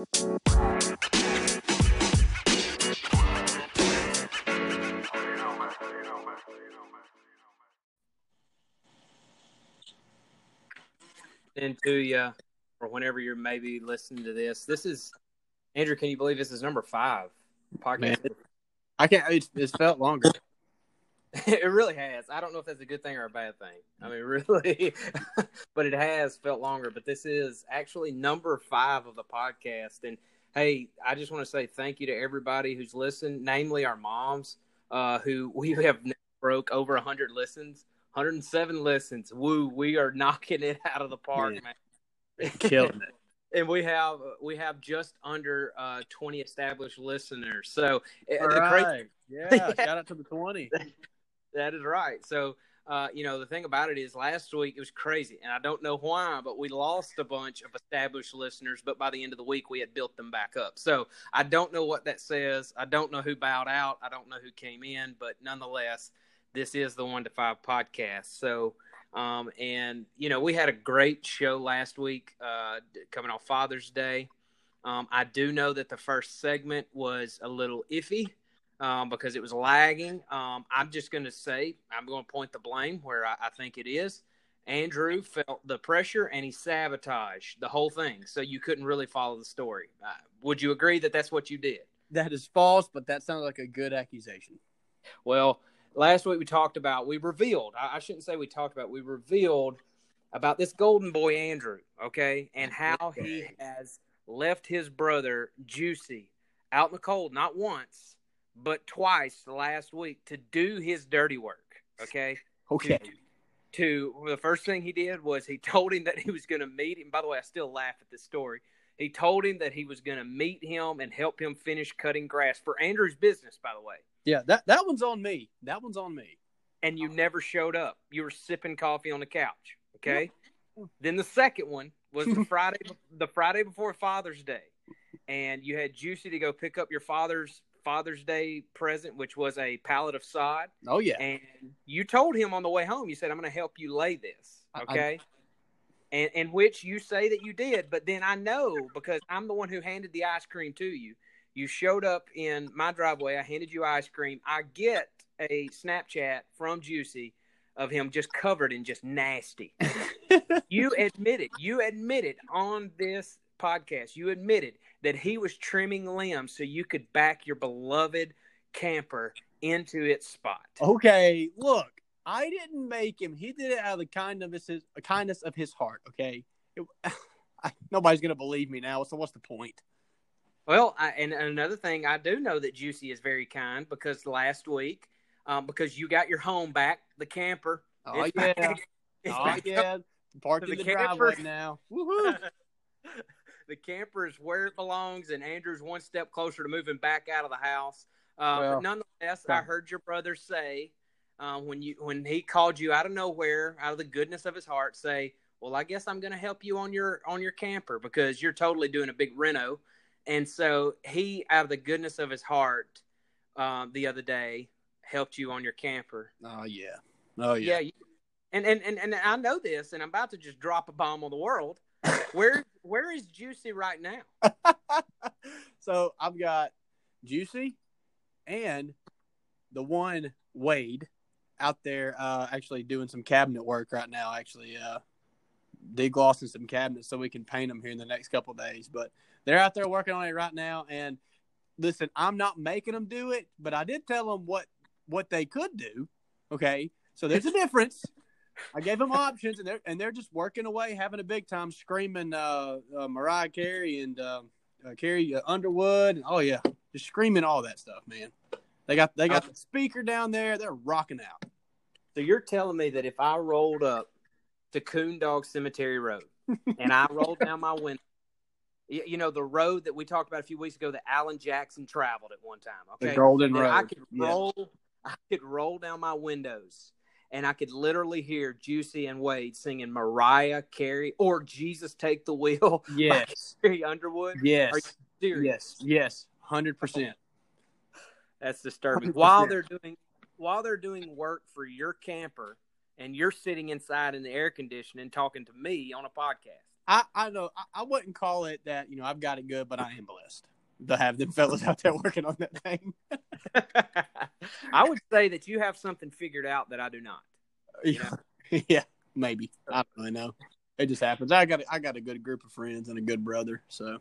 Into you, or whenever you're maybe listening to this. This is Andrew. Can you believe this is number five podcast? Man. I can't. It's, it's felt longer. It really has. I don't know if that's a good thing or a bad thing. I mean, really, but it has felt longer. But this is actually number five of the podcast. And hey, I just want to say thank you to everybody who's listened, namely our moms, uh, who we have broke over 100 listens, 107 listens. Woo, we are knocking it out of the park, Man. man. Killing it. and we have we have just under uh, 20 established listeners. So All the crazy right. Yeah. Shout out to the 20. That is right. So, uh, you know, the thing about it is last week it was crazy, and I don't know why, but we lost a bunch of established listeners. But by the end of the week, we had built them back up. So I don't know what that says. I don't know who bowed out. I don't know who came in, but nonetheless, this is the one to five podcast. So, um, and you know, we had a great show last week, uh, coming off Father's Day. Um, I do know that the first segment was a little iffy um, because it was lagging. Um, I'm just going to say, I'm going to point the blame where I, I think it is. Andrew felt the pressure and he sabotaged the whole thing. So you couldn't really follow the story. Uh, would you agree that that's what you did? That is false, but that sounds like a good accusation. Well, last week we talked about, we revealed, I, I shouldn't say we talked about, we revealed about this golden boy, Andrew, okay, and how he has left his brother, Juicy, out in the cold, not once, but twice last week to do his dirty work, okay? Okay. to the first thing he did was he told him that he was going to meet him. By the way, I still laugh at this story. He told him that he was going to meet him and help him finish cutting grass for Andrew's business, by the way. Yeah, that, that one's on me. That one's on me. And you never showed up. You were sipping coffee on the couch. Okay. Then the second one was the Friday, the Friday before Father's Day, and you had Juicy to go pick up your father's Father's Day present, which was a pallet of sod. Oh, yeah. And you told him on the way home, you said, I'm going to help you lay this. I- I- Okay. and, and which you say that you did. But then I know because I'm the one who handed the ice cream to you. You showed up in my driveway. I handed you ice cream. I get a Snapchat from Juicy of him just covered in just nasty. you admitted, you admitted on this podcast, you admitted that he was trimming limbs so you could back your beloved camper into its spot. Okay, look, I didn't make him. He did it out of the kindness of his, kindness of his heart. Okay, It- I, nobody's gonna believe me now. So what's the point? Well, I, and another thing, I do know that Juicy is very kind because last week, um, because you got your home back, the camper. Oh yeah, back. Oh yeah. Parked in the the camper. driveway now. Woohoo! the camper is where it belongs, and Andrew's one step closer to moving back out of the house. Uh, Well, but nonetheless, I heard your brother say uh, when you when he called you out of nowhere, out of the goodness of his heart, say, "Well, I guess I'm going to help you on your on your camper because you're totally doing a big reno." And so he, out of the goodness of his heart, um, the other day helped you on your camper. Oh yeah. Oh Yeah. yeah. you, and, and and and I know this, and I'm about to just drop a bomb on the world. Where where is Juicy right now? so I've got Juicy and the one Wade out there uh, actually doing some cabinet work right now. Actually, uh, deglossing some cabinets so we can paint them here in the next couple days. But they're out there working on it right now. And listen, I'm not making them do it, but I did tell them what what they could do. Okay, so there's a difference. I gave them options, and they're and they're just working away, having a big time, screaming uh, uh, Mariah Carey and uh, uh, Carrie uh, Underwood. And, oh yeah, just screaming all that stuff, man. They got they got the speaker down there. They're rocking out. So you're telling me that if I rolled up to Coon Dog Cemetery Road and I rolled down my window, you, you know the road that we talked about a few weeks ago that Alan Jackson traveled at one time. Okay, The Golden that Road. I could Yeah. roll, I could roll down my windows, and I could literally hear Juicy and Wade singing Mariah Carey or "Jesus Take the Wheel" Yes, Carrie Underwood. yes, Are you serious? yes, yes, hundred percent. That's disturbing. 100%. While they're doing while they're doing work for your camper and you're sitting inside in the air conditioning talking to me on a podcast. I, I know I, I wouldn't call it that. You know, I've got it good, but I am blessed to have them fellas out there working on that thing. I would say that you have something figured out that I do not. Yeah, yeah, maybe. I don't really know. It just happens. I got I got a good group of friends and a good brother. So,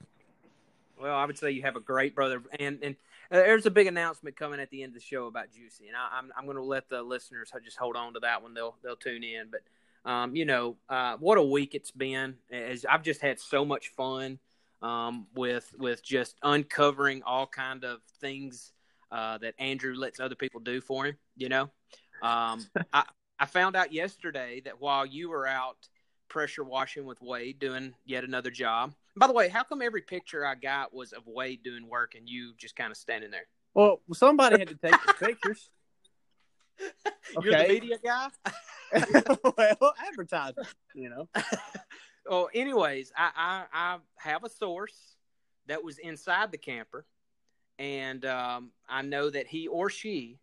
well, I would say you have a great brother, and and uh, there's a big announcement coming at the end of the show about Juicy, and I, am I'm, I'm going to let the listeners just hold on to that one. They'll they'll tune in, but um, you know, uh, what a week it's been. As I've just had so much fun um, with with just uncovering all kind of things uh, that Andrew lets other people do for him. You know, um, I I found out yesterday that while you were out pressure washing with Wade doing yet another job. By the way, how come every picture I got was of Wade doing work and you just kind of standing there? Well, somebody had to take the pictures. You're the media guy. well, advertising, you know. Well, anyways, I, I, I have a source that was inside the camper, and um, I know that he or she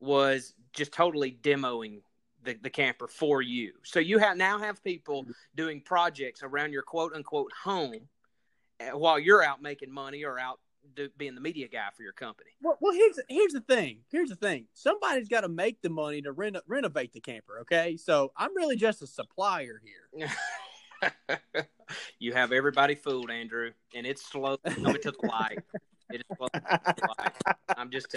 was just totally demoing the, the camper for you. So you have now have people doing projects around your quote unquote home eh, while you're out making money or out do, being the media guy for your company. Well, well, here's here's the thing. Here's the thing. Somebody's got to make the money to reno- renovate the camper. Okay, so I'm really just a supplier here. you have everybody fooled, Andrew, and it's slow coming to the light. It is slow the light. I'm just,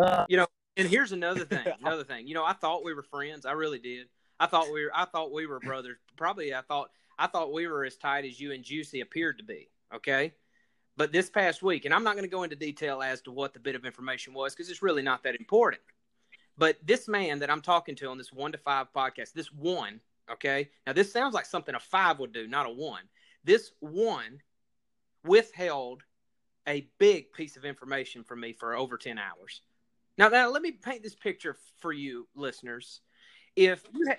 uh, you know. And here's another thing. Another thing. You know, I thought we were friends. I really did. I thought we were. I thought we were brothers. Probably, I thought. I thought we were as tight as you and Juicy appeared to be. Okay. But this past week, and I'm not going to go into detail as to what the bit of information was because it's really not that important. But this man that I'm talking to on this one to five podcast, this one, okay, now this sounds like something a five would do, not a one. This one withheld a big piece of information from me for over 10 hours. Now, now let me paint this picture for you, listeners. If you had,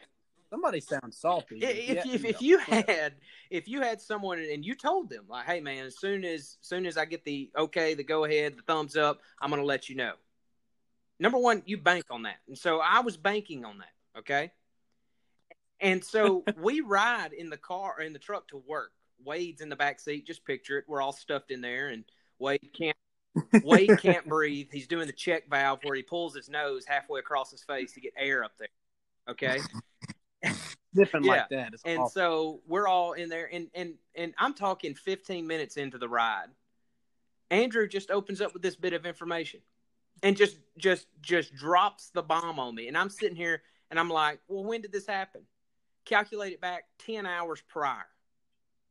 somebody sounds salty. If, if, if you had if you had someone and you told them like, hey man, as soon as soon as I get the okay, the go ahead, the thumbs up, I'm gonna let you know. Number one, you bank on that, and so I was banking on that. Okay, and so we ride in the car in the truck to work. Wade's in the back seat. Just picture it. We're all stuffed in there, and Wade can't. Wade can't breathe. He's doing the check valve where he pulls his nose halfway across his face to get air up there. Okay sniffing yeah. like that. It's and awful. so we're all in there, and and and I'm talking 15 minutes into the ride. Andrew just opens up with this bit of information, and just just just drops the bomb on me, and I'm sitting here, and I'm like, well, when did this happen? Calculate it back 10 hours prior.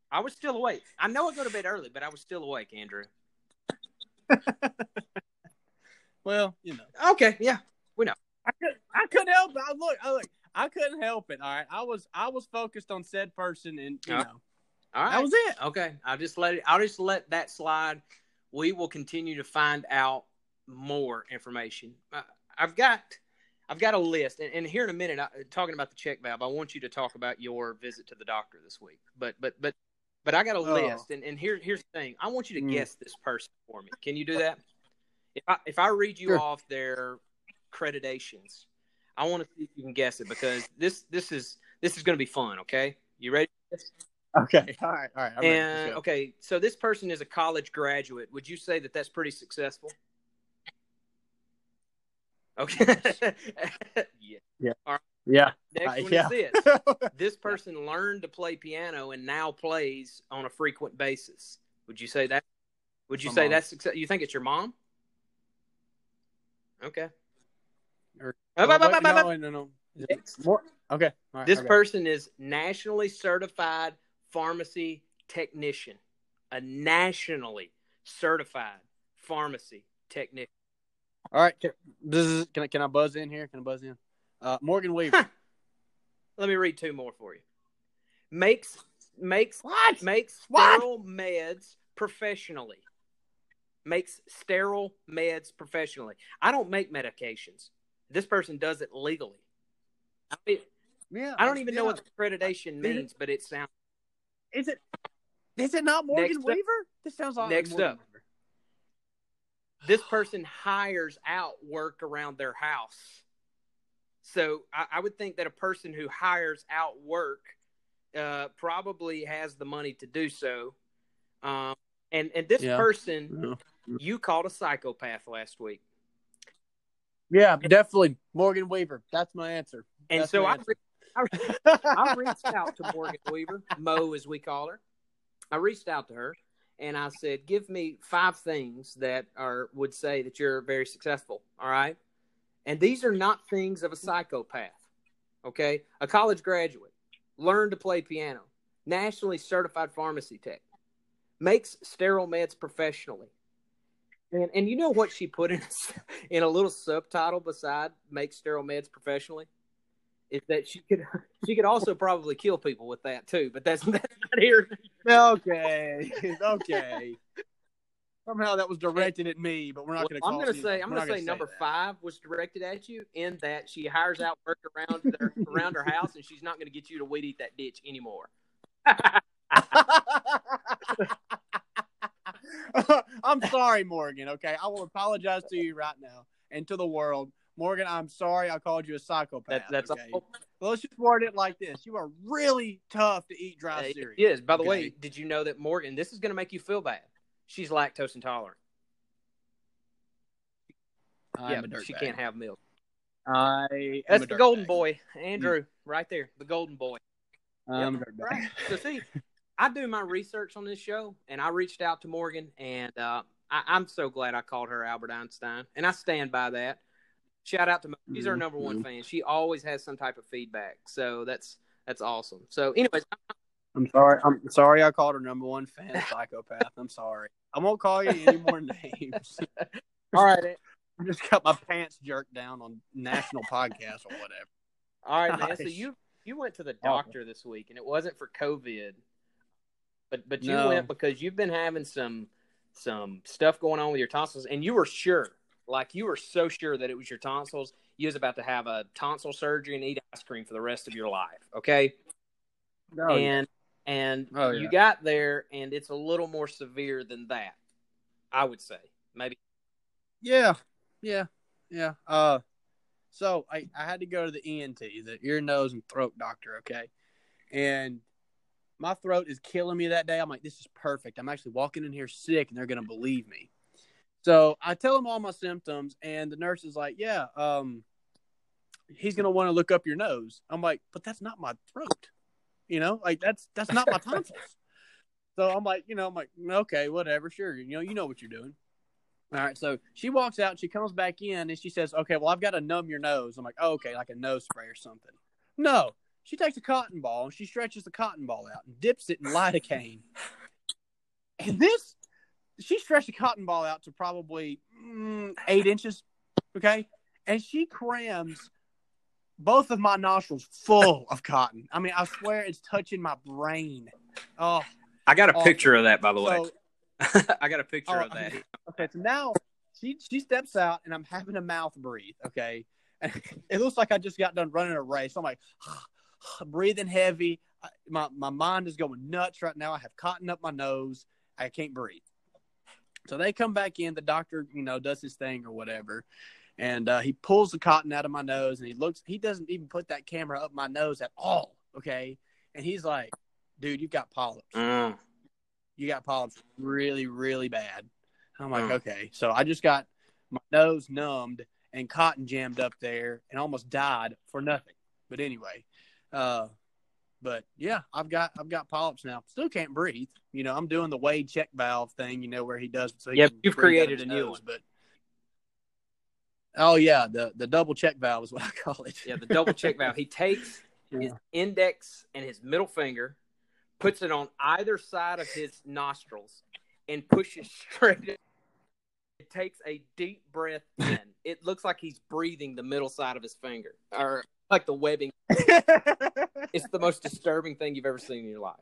I was still awake. I know I go to bed early, but I was still awake, Andrew. well, you know. Okay, yeah, we know. I, could, I couldn't help it. I look, I look. I couldn't help it. All right, I was I was focused on said person, and you know, all right, that was it. Okay, I'll just let it. I'll just let that slide. We will continue to find out more information. Uh, I've got I've got a list, and, and here in a minute, I, talking about the check valve, I want you to talk about your visit to the doctor this week. But but but but I got a oh. list, and, and here here's the thing. I want you to mm. guess this person for me. Can you do that? If I if I read you sure. off their creditations, I want to see if you can guess it because this this is this is going to be fun. Okay, you ready? Okay. All right. All right. I'm and okay, so this person is a college graduate. Would you say that that's pretty successful? Okay. yeah. Yeah. All right. Yeah. Next uh, one yeah. is this. this person yeah. learned to play piano and now plays on a frequent basis. Would you say that? Would you My say mom. that's success? You think it's your mom? Okay. Or, oh, no, no, no. More? Okay. this person is nationally certified pharmacy technician. A nationally certified pharmacy technician. All right. This is can I can I buzz in here? Can I buzz in? Uh, Morgan Weaver. Let me read two more for you. Makes makes what? makes sterile meds professionally. Makes sterile meds professionally. I don't make medications. This person does it legally. I mean, yeah, I don't even yeah. know what accreditation means, but it sounds. Is it? Is it not Morgan next Weaver? Up, this sounds like next Morgan up. This person hires out work around their house. So I, I, would think that a person who hires out work uh, probably has the money to do so. Um, and and this Yeah. person Yeah. you called a psychopath last week, Yeah, definitely Morgan Weaver. That's my answer. and That's so I, answer. I I reached out to Morgan Weaver, Mo as we call her. I reached out to her and I said, "Give me five things that are would say that you're very successful." All right, and these are not things of a psychopath. Okay, a college graduate, learned to play piano, nationally certified pharmacy tech, makes sterile meds professionally. And and you know what she put in in a little subtitle beside "makes sterile meds professionally." Is that she could she could also probably kill people with that too, but that's that's not here. okay, okay. Somehow that was directed at me, but we're not going to. I'm going to say I'm going to say number that. five was directed at you in that she hires out work around their, around her house, and she's not going to get you to weed eat that ditch anymore. I'm sorry, Morgan. Okay, I will apologize to you right now and to the world. Morgan, I'm sorry I called you a psychopath. That, that's okay? all. Well, let's just word it like this: You are really tough to eat dry Uh, cereal. it is. By the Okay. way, did you know that Morgan? This is going to make you feel bad. She's lactose intolerant. I'm yeah, a dirtbag. she can't have milk. I That's the golden dirtbag. boy, Andrew, right there. The golden boy. I'm Yep, a dirtbag. Right. So see, I do my research on this show, and I reached out to Morgan, and uh, I, I'm so glad I called her Albert Einstein, and I stand by that. Shout out to Mo. she's our number one Mhm. fan. She always has some type of feedback, so that's that's awesome. So, anyways, I'm sorry. I'm sorry. I called her number one fan psychopath. I'm sorry. I won't call you any more names. all right, I just got my pants jerked down on national podcast or whatever. all right, man. So you you went to the doctor this week, and it wasn't for COVID, but but you No. went because you've been having some some stuff going on with your tonsils, and you were sure, like you were so sure that it was your tonsils. You was about to have a tonsil surgery and eat ice cream for the rest of your life. Okay, and and Oh, you got there, and it's a little more severe than that. I would say maybe. Yeah, yeah, yeah. Uh, so I, I had to go to the ENT, the ear, nose, and throat doctor. Okay, and my throat is killing me that day. I'm like, this is perfect. I'm actually walking in here sick, and they're gonna believe me. So I tell him all my symptoms, and the nurse is like, yeah, um, he's gonna want to look up your nose. I'm like, but that's not my throat. You know, like that's that's not my tonsils. so I'm like, you know, I'm like, okay, whatever, sure. You know, you know what you're doing. All right, so she walks out, she comes back in, and she says, "Okay, well, I've got to numb your nose." I'm like, oh, "Okay, like a nose spray or something." No, she takes a cotton ball and she stretches the cotton ball out and dips it in lidocaine. and this, she stretched a cotton ball out to probably mm, eight inches, okay, and she crams both of my nostrils full of cotton. I mean, I swear it's touching my brain. Oh, I got a Awful. picture of that, by the way. so I got a picture Oh, of that. Okay, so now she she steps out and I'm having to mouth breathe. Okay, and it looks like I just got done running a race. I'm like breathing heavy. I- My my mind is going nuts right now. I have cotton up my nose. I can't breathe. So they come back in. The doctor, you know, does his thing or whatever, and uh, he pulls the cotton out of my nose and he looks. He doesn't even put that camera up my nose at all. Okay, and he's like, "Dude, you've got polyps." Mm. you got polyps really, really bad. I'm like, Mm. okay. So I just got my nose numbed and cotton jammed up there and almost died for nothing. But anyway, uh, but yeah, I've got I've got polyps now. Still can't breathe. You know, I'm doing the Wade check valve thing. You know where he does. So he Yep, you've created a his new nose, one. But oh yeah, the the double check valve is what I call it. Yeah, the double check valve. He takes his index and his middle finger, puts it on either side of his nostrils, and pushes straight. in. It takes a deep breath in. It looks like he's breathing the middle side of his finger, or like the webbing. It's the most disturbing thing you've ever seen in your life.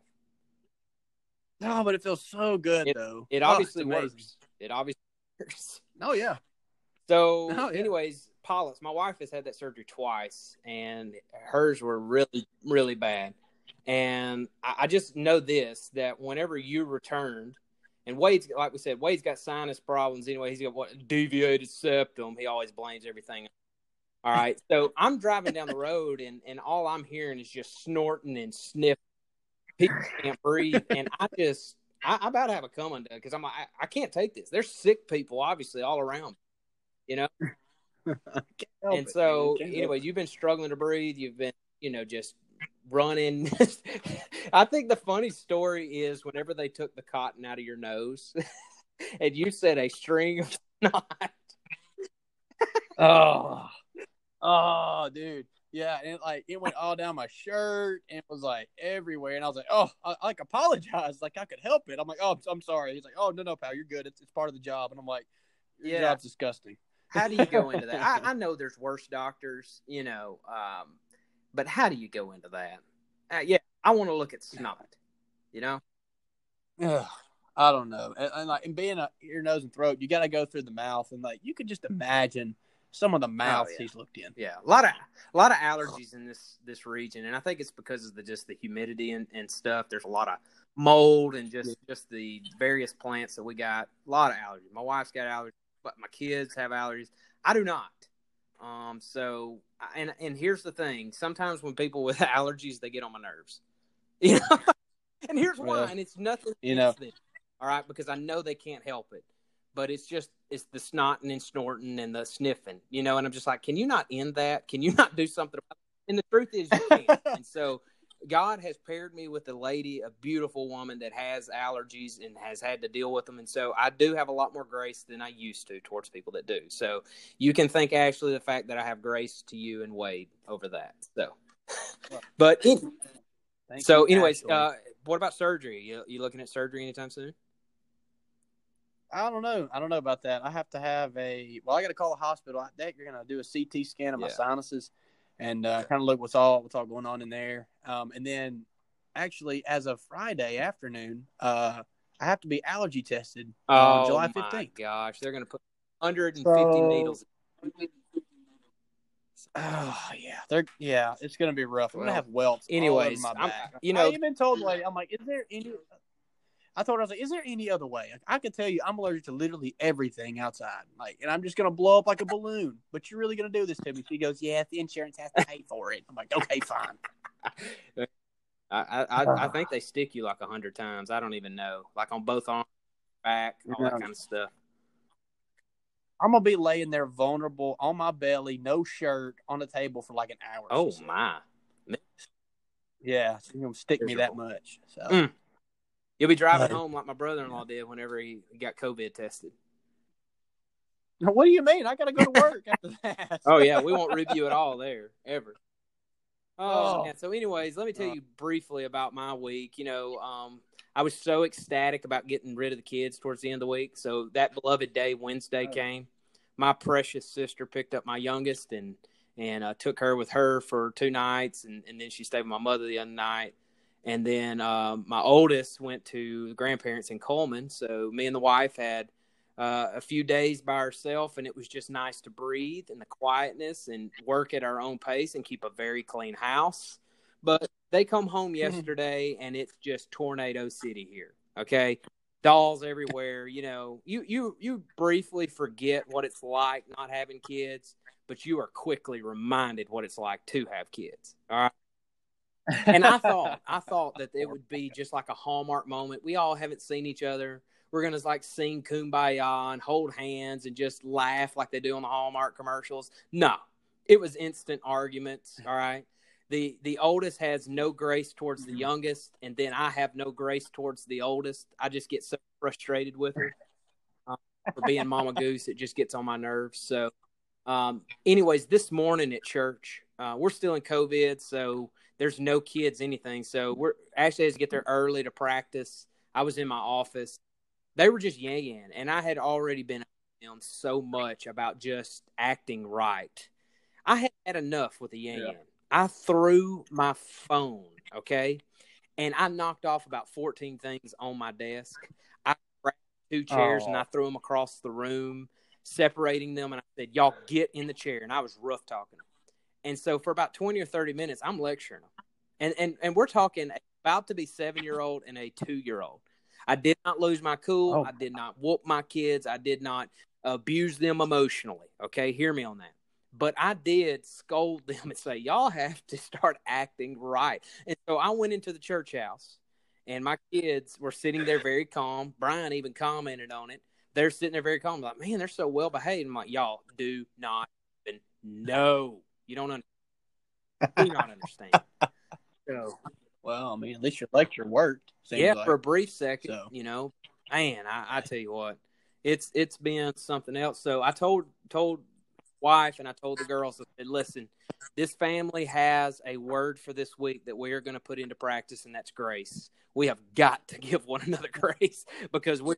no, but it feels so good It- though. It Oh, obviously it's works. It obviously works. Oh yeah. So, Oh, yeah. anyways, polyps. My wife has had that surgery twice, and hers were really, really bad. And I, I just know this that whenever you returned, and Wade's like we said, Wade's got sinus problems anyway. He's got what deviated septum. He always blames everything. All right, so I'm driving down the road, and and all I'm hearing is just snorting and sniffing. people can't breathe, and I just I, I about to have a coming undone because I'm like I, I can't take this. There's sick people obviously all around, you know. and so, anyway, you've been struggling to breathe. You've been, you know, just running. I think the funny story is whenever they took the cotton out of your nose, and you said a string of snot. oh, oh, dude. Yeah, and it, like it went all down my shirt and it was like everywhere. And I was like, oh, I, I like apologize, like I could help it. I'm like, oh, I'm sorry. He's like, oh, no, no, pal, you're good. It's, it's part of the job. And I'm like, your yeah. job's disgusting. How do you go into that? I, I, know there's worse doctors, you know, um, but how do you go into that? Uh, yeah, I want to look at snot, you know. Yeah, I don't know, and, and like and being a ear, nose, and throat, you got to go through the mouth, and like you could just imagine some of the mouths oh, yeah. he's looked in. Yeah, a lot of a lot of allergies in this this region, and I think it's because of the just the humidity and, and stuff. There's a lot of mold and just yeah. just the various plants that we got. A lot of allergies. My wife's got allergies, but my kids have allergies. I do not. Um, so and and here's the thing: sometimes when people with allergies, they get on my nerves. You know, and here's why. Well, and it's nothing. You know, them, all right, because I know they can't help it but it's just it's the snotting and snorting and the sniffing, you know. And I'm just like, can you not end that? Can you not do something? About it? And the truth is, you can't. and so, God has paired me with a lady, a beautiful woman that has allergies and has had to deal with them. And so, I do have a lot more grace than I used to towards people that do. So, you can thank Ashley the fact that I have grace to you and Wade over that. So, but so, anyways, uh, what about surgery? You, you looking at surgery anytime soon? I don't know. I don't know about that. I have to have a. Well, I got to call the hospital. I think you're going to do a CT scan of my sinuses, and uh, kind of look what's all what's all going on in there. Um, and then, actually, as of Friday afternoon, uh, I have to be allergy tested oh, on July fifteenth. Gosh, they're going to put 150 so, needles. Oh yeah, they're yeah. It's gonna be rough. I'm gonna have welts. Anyways, my back. you know, I even told like I'm like, is there any I her, I was like, is there any other way? Like, I can tell you I'm allergic to literally everything outside. Like, and I'm just going to blow up like a balloon. But you're really going to do this to me? She goes, yeah, the insurance has to pay for it. I'm like, okay, fine. I, I, I think they stick you like a hundred times. I don't even know. Like on both arms, back, all that kind of stuff. I'm gonna be laying there vulnerable on my belly, no shirt, on the table for like an hour. Oh my! Yeah, so gonna stick Miserable. me that much. So. Mm. You'll be driving home like my brother-in-law did whenever he got COVID tested. What do you mean? I got to go to work after that. oh yeah, we won't review at all there ever. Oh, oh. so anyways, let me tell you briefly about my week. You know, um, I was so ecstatic about getting rid of the kids towards the end of the week. So that beloved day, Wednesday, came. My precious sister picked up my youngest and and uh, took her with her for two nights, and, and then she stayed with my mother the other night. And then um, my oldest went to the grandparents in Coleman. So me and the wife had uh, a few days by ourselves, and it was just nice to breathe and the quietness and work at our own pace and keep a very clean house. But they come home mm-hmm. yesterday, and it's just tornado city here. Okay, dolls everywhere. You know, you you you briefly forget what it's like not having kids, but you are quickly reminded what it's like to have kids. All right and I thought I thought that it would be just like a hallmark moment. We all haven't seen each other. We're gonna like sing "Kumbaya" and hold hands and just laugh like they do on the Hallmark commercials. No, it was instant arguments. All right. The the oldest has no grace towards the youngest, and then I have no grace towards the oldest. I just get so frustrated with her um, for being Mama Goose. It just gets on my nerves. So, um, anyways, this morning at church, uh, we're still in COVID, so there's no kids anything. So we're actually had to get there early to practice. I was in my office. They were just yaying, and I had already been on so much about just acting right. I had had enough with the yang. Yeah. I threw my phone, okay, and I knocked off about 14 things on my desk. I grabbed two chairs oh. and I threw them across the room, separating them, and I said, "Y'all get in the chair." And I was rough talking them. And so for about 20 or 30 minutes, I'm lecturing them. And, and, and we're talking about to be seven year old and a two year old. I did not lose my cool. Oh. I did not whoop my kids. I did not abuse them emotionally. Okay. Hear me on that. But I did scold them and say, y'all have to start acting right. And so I went into the church house and my kids were sitting there very calm. Brian even commented on it. They're sitting there very calm, like, man, they're so well behaved. I'm like, y'all do not even know. You don't understand. You do not understand. So, well, I mean, at least your lecture worked. yeah, like. for a brief second, So. you know, man, I, I tell you what, it's it's been something else. So I told told wife and I told the girls, I said, listen, this family has a word for this week that we are going to put into practice, and that's grace. We have got to give one another grace because we're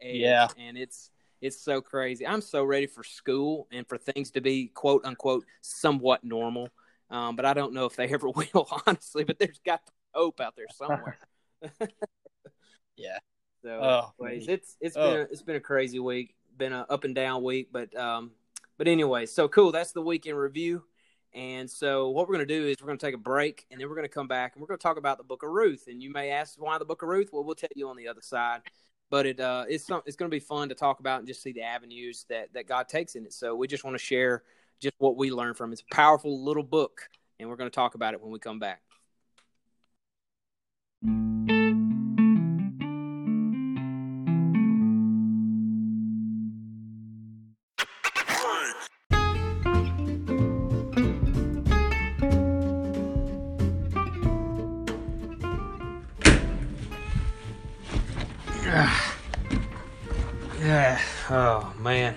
Yeah. and it's it's so crazy. I'm so ready for school and for things to be quote unquote somewhat normal. Um, but I don't know if they ever will, honestly. But there's got to be hope out there somewhere. Yeah. So, Oh, anyways, it's it's Oh. been a, it's been a crazy week, been a up and down week, but um, but anyway, so cool. That's the week in review. And so what we're going to do is we're going to take a break, and then we're going to come back and we're going to talk about the Book of Ruth. And you may ask why the Book of Ruth. Well, we'll tell you on the other side. But it uh, it's some, it's going to be fun to talk about and just see the avenues that that God takes in it. So we just want to share just what we learned from it. It's a powerful little book, and we're going to talk about it when we come back. Man.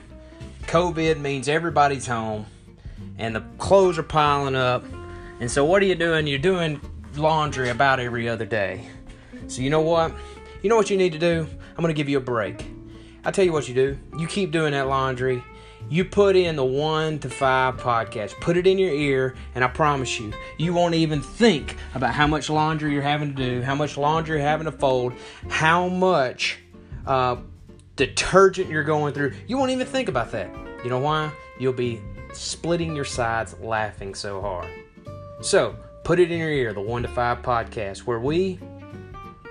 COVID means everybody's home and the clothes are piling up. And so what are you doing? You're doing laundry about every other day. So you know what? You know what you need to do? I'm going to give you a break. I tell you what you do. You keep doing that laundry. You put in the 1 to 5 podcast. Put it in your ear and I promise you, you won't even think about how much laundry you're having to do, how much laundry you're having to fold, how much uh, detergent you're going through. You won't even think about that. You know why? You'll be splitting your sides laughing so hard. So, put it in your ear, the 1 to 5 podcast where we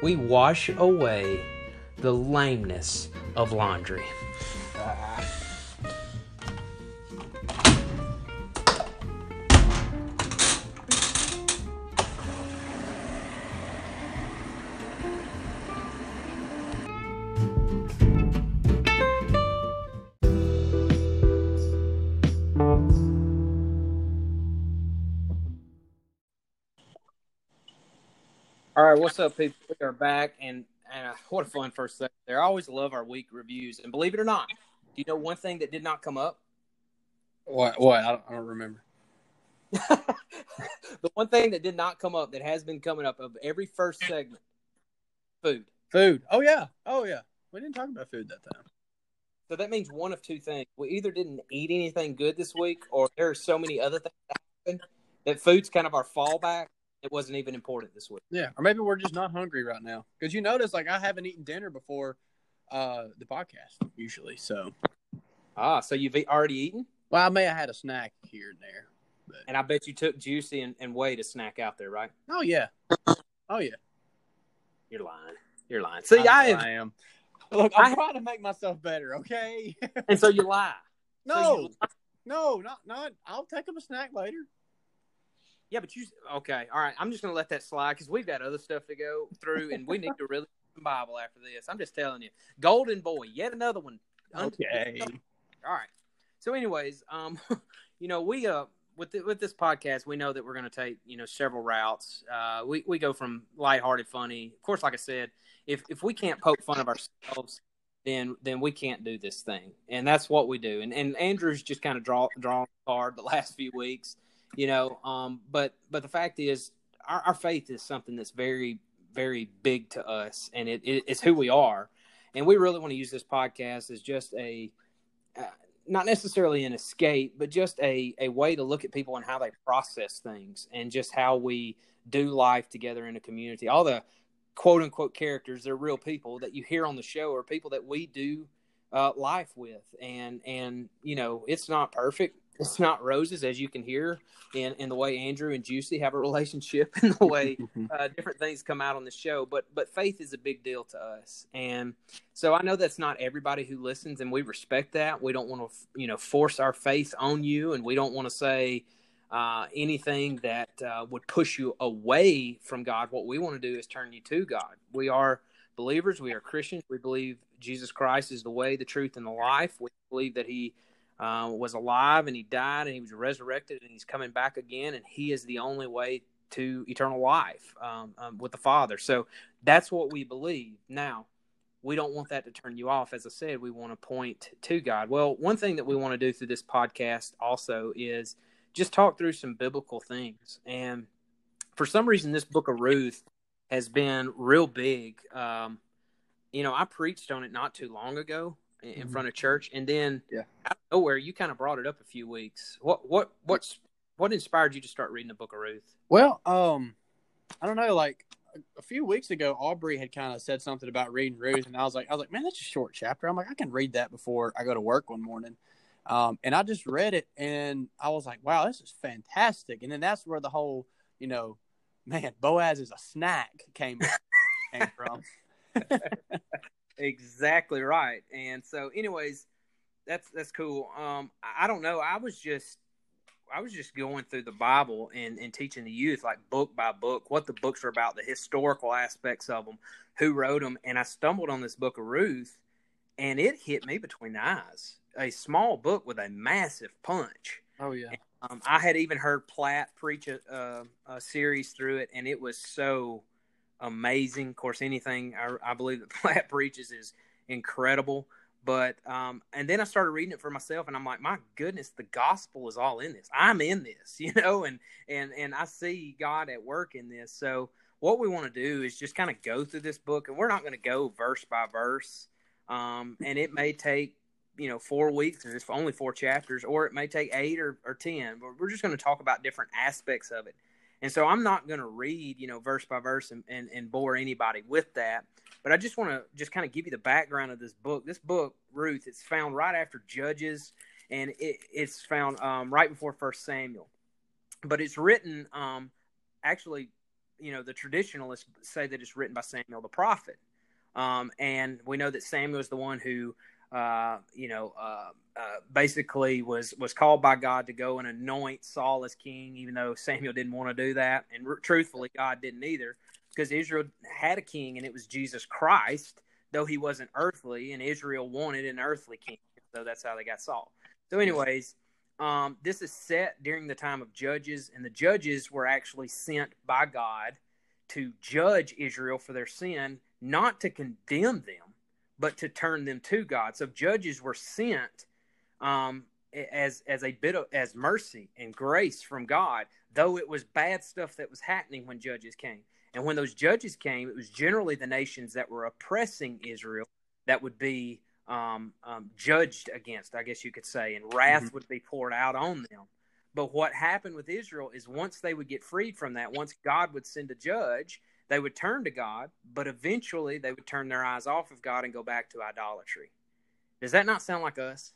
we wash away the lameness of laundry. Ah. All right, what's up, people? We are back, and, and uh, what a fun first segment there. I always love our week reviews, and believe it or not, do you know one thing that did not come up? What? What? I don't, I don't remember. the one thing that did not come up that has been coming up of every first segment food. Food. Oh yeah. Oh yeah. We didn't talk about food that time. So that means one of two things. We either didn't eat anything good this week, or there are so many other things that happened that food's kind of our fallback. It wasn't even important this week. Yeah. Or maybe we're just not hungry right now because you notice like I haven't eaten dinner before uh the podcast usually. So Ah, so you've already eaten? well, I may have had a snack here and there. And I bet you took Juicy and, and Wade a snack out there, right? Oh yeah. Oh yeah. You're lying. You're lying. See, I, I am. Look, I'm I- trying to make myself better. Okay. and so you lie. So no. you- no, not not. I'll take up a snack later. Yeah, but you okay? All right, I'm just gonna let that slide because we've got other stuff to go through, and we need to really read the Bible after this. I'm just telling you, Golden Boy, yet another one. Okay. All right. So, anyways, um, you know, we uh with the, with this podcast, we know that we're going to take you know several routes. Uh, we we go from lighthearted, funny. Of course, like I said, if if we can't poke fun of ourselves, then then we can't do this thing, and that's what we do. And and Andrew's just kind of draw drawn hard the last few weeks, you know. Um, but but the fact is, our, our faith is something that's very very big to us, and it, it it's who we are, and we really want to use this podcast as just a uh, not necessarily an escape, but just a, a way to look at people and how they process things and just how we do life together in a community. All the quote unquote characters, they're real people that you hear on the show are people that we do uh, life with. And, and, you know, it's not perfect. It's not roses, as you can hear in, in the way Andrew and Juicy have a relationship and the way uh, different things come out on the show. But, but faith is a big deal to us. And, so I know that's not everybody who listens, and we respect that. We don't want to, you know, force our faith on you, and we don't want to say, uh, anything that uh, would push you away from God. What we want to do is turn you to God. We are believers. We are Christians. We believe Jesus Christ is the way, the truth, and the life. We believe that He uh, was alive and He died and He was resurrected and He's coming back again, and He is the only way to eternal life um, um, with the Father. So that's what we believe. Now, we don't want that to turn you off. As I said, we want to point to God. Well, one thing that we want to do through this podcast also is just talk through some biblical things. And for some reason, this book of Ruth has been real big. Um, you know, I preached on it not too long ago in mm-hmm. front of church, and then yeah. out of nowhere, you kind of brought it up a few weeks. What what what's what inspired you to start reading the book of Ruth? Well, um, I don't know, like a few weeks ago, Aubrey had kind of said something about reading Ruth, and I was like, I was like, man, that's a short chapter. I'm like, I can read that before I go to work one morning. Um, and I just read it, and I was like, wow, this is fantastic. And then that's where the whole, you know, man, Boaz is a snack came came from. exactly right. And so, anyways, that's that's cool. Um, I don't know. I was just I was just going through the Bible and, and teaching the youth like book by book what the books are about, the historical aspects of them, who wrote them, and I stumbled on this book of Ruth, and it hit me between the eyes. A small book with a massive punch. Oh yeah. And, um, I had even heard Platt preach a, uh, a, series through it, and it was so amazing. Of course, anything I, I believe that Platt preaches is incredible. But um, and then I started reading it for myself, and I'm like, my goodness, the gospel is all in this. I'm in this, you know, and and and I see God at work in this. So what we want to do is just kind of go through this book, and we're not going to go verse by verse. Um, and it may take you know four weeks, and it's only four chapters, or it may take eight or, or ten. But we're just going to talk about different aspects of it. And so I'm not going to read, you know, verse by verse and, and, and bore anybody with that. But I just want to just kind of give you the background of this book. This book, Ruth, it's found right after Judges, and it, it's found um, right before First Samuel. But it's written, um, actually, you know, the traditionalists say that it's written by Samuel the prophet. Um, and we know that Samuel is the one who uh, you know, uh, uh, basically was was called by God to go and anoint Saul as king, even though Samuel didn't want to do that, and r- truthfully, God didn't either, because Israel had a king, and it was Jesus Christ, though he wasn't earthly, and Israel wanted an earthly king, so that's how they got Saul. So, anyways, um, this is set during the time of judges, and the judges were actually sent by God to judge Israel for their sin, not to condemn them but to turn them to God. So judges were sent um, as as a bit of as mercy and grace from God, though it was bad stuff that was happening when judges came. And when those judges came, it was generally the nations that were oppressing Israel that would be um, um, judged against, I guess you could say, and wrath mm-hmm. would be poured out on them. But what happened with Israel is once they would get freed from that, once God would send a judge, they would turn to God, but eventually they would turn their eyes off of God and go back to idolatry. Does that not sound like us?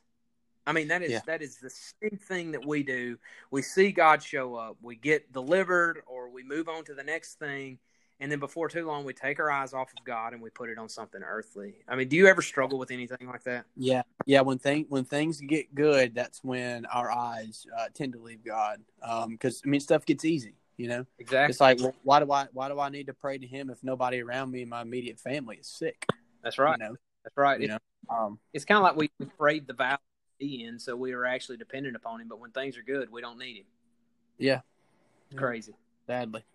I mean, that is yeah. that is the same thing that we do. We see God show up, we get delivered, or we move on to the next thing, and then before too long, we take our eyes off of God and we put it on something earthly. I mean, do you ever struggle with anything like that? Yeah, yeah. When thing when things get good, that's when our eyes uh, tend to leave God, because um, I mean, stuff gets easy. You know, exactly. It's like, why do I why do I need to pray to Him if nobody around me in my immediate family is sick? That's right. You know? That's right. You know, um, it's kind of like we, we prayed the vow in, so we are actually dependent upon Him. But when things are good, we don't need Him. Yeah, it's crazy. Sadly.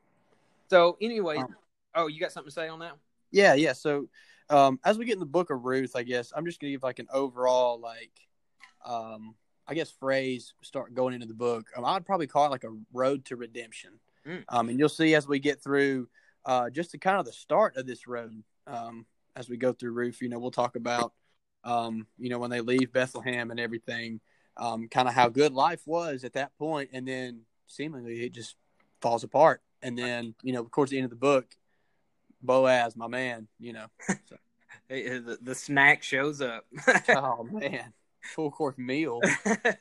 So, anyway, um, oh, you got something to say on that? Yeah, yeah. So, um, as we get in the book of Ruth, I guess I'm just gonna give like an overall like, um, I guess phrase start going into the book. Um, I'd probably call it like a road to redemption. Mm. Um, and you'll see as we get through uh, just the kind of the start of this road um, as we go through Ruth, You know, we'll talk about um, you know when they leave Bethlehem and everything, um, kind of how good life was at that point, and then seemingly it just falls apart. And then you know, towards the end of the book, Boaz, my man, you know. So. the, the snack shows up. oh man, full course meal.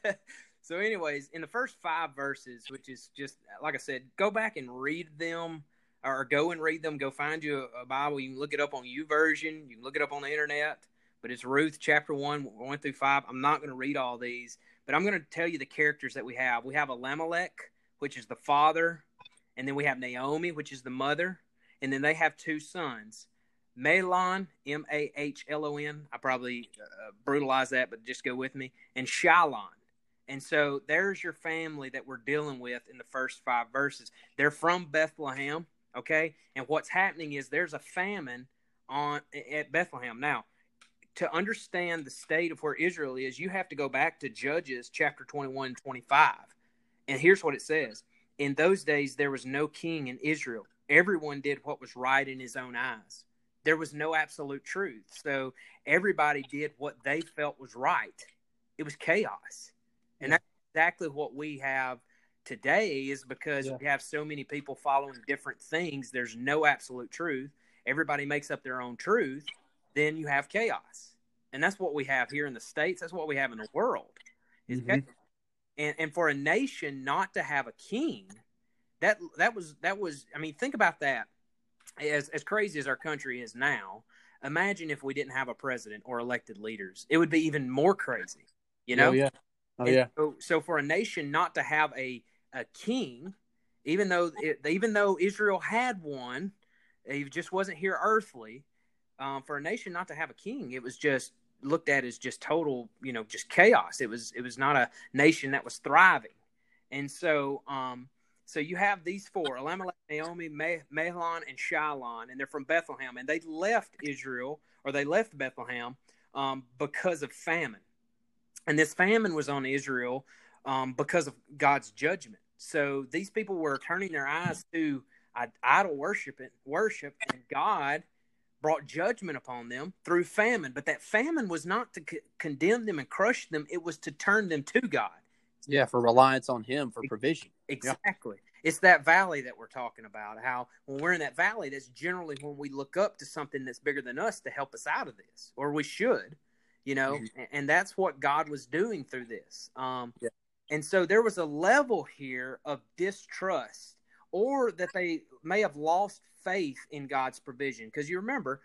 So, anyways, in the first five verses, which is just like I said, go back and read them, or go and read them. Go find you a, a Bible. You can look it up on YouVersion. You can look it up on the internet. But it's Ruth chapter one, one through five. I'm not going to read all these, but I'm going to tell you the characters that we have. We have Elimelech, which is the father, and then we have Naomi, which is the mother, and then they have two sons. Mahlon, M A H L O N. I probably uh, brutalize that, but just go with me. And Shalon. And so there's your family that we're dealing with in the first five verses. They're from Bethlehem, okay? And what's happening is there's a famine on at Bethlehem. Now, to understand the state of where Israel is, you have to go back to Judges chapter 21 and 25. And here's what it says. In those days there was no king in Israel. Everyone did what was right in his own eyes. There was no absolute truth. So everybody did what they felt was right. It was chaos. Exactly what we have today is because yeah. we have so many people following different things. There's no absolute truth. Everybody makes up their own truth. Then you have chaos. And that's what we have here in the States. That's what we have in the world. Mm-hmm. And, and for a nation not to have a king, that that was that was I mean, think about that. As as crazy as our country is now, imagine if we didn't have a president or elected leaders. It would be even more crazy. You know? Oh, yeah. Oh, yeah. So, so, for a nation not to have a, a king, even though it, even though Israel had one, he just wasn't here earthly. Um, for a nation not to have a king, it was just looked at as just total, you know, just chaos. It was it was not a nation that was thriving, and so um, so you have these four: Elimelech, Naomi, Mahlon, and Shalon, and they're from Bethlehem, and they left Israel or they left Bethlehem um, because of famine. And this famine was on Israel um, because of God's judgment. So these people were turning their eyes to idol worship, and worship, and God brought judgment upon them through famine. But that famine was not to c- condemn them and crush them; it was to turn them to God. Yeah, for reliance on Him for provision. Exactly. Yeah. It's that valley that we're talking about. How when we're in that valley, that's generally when we look up to something that's bigger than us to help us out of this, or we should you know, mm-hmm. and that's what God was doing through this. Um, yeah. And so there was a level here of distrust, or that they may have lost faith in God's provision. Because you remember,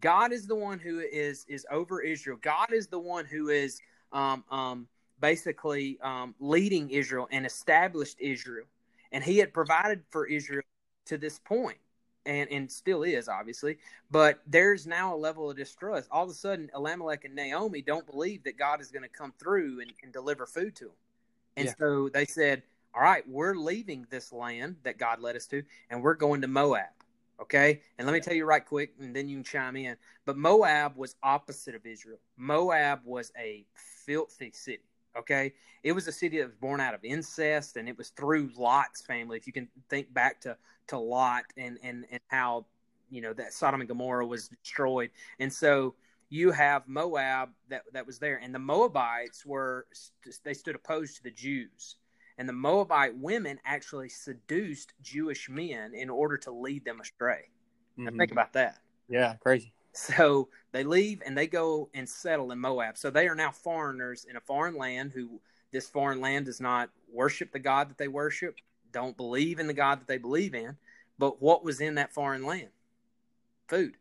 God is the one who is is over Israel. God is the one who is um, um, basically um, leading Israel and established Israel, and He had provided for Israel to this point and and still is obviously. But there's now a level of distrust. All of a sudden, Elimelech and Naomi don't believe that God is going to come through and, and, deliver food to them, and yeah. so they said, "All right, we're leaving this land that God led us to, and we're going to Moab." Okay, and let me tell you right quick, and then you can chime in. But Moab was opposite of Israel. Moab was a filthy city. Okay, it was a city that was born out of incest, and it was through Lot's family. If you can think back to to Lot and and and how you know that Sodom and Gomorrah was destroyed, and so you have Moab that that was there, and the Moabites were they stood opposed to the Jews, and the Moabite women actually seduced Jewish men in order to lead them astray. Mm-hmm. Now think about that. Yeah, crazy. So they leave and they go and settle in Moab. So they are now foreigners in a foreign land who this foreign land does not worship the God that they worship, don't believe in the God that they believe in. But what was in that foreign land? Food.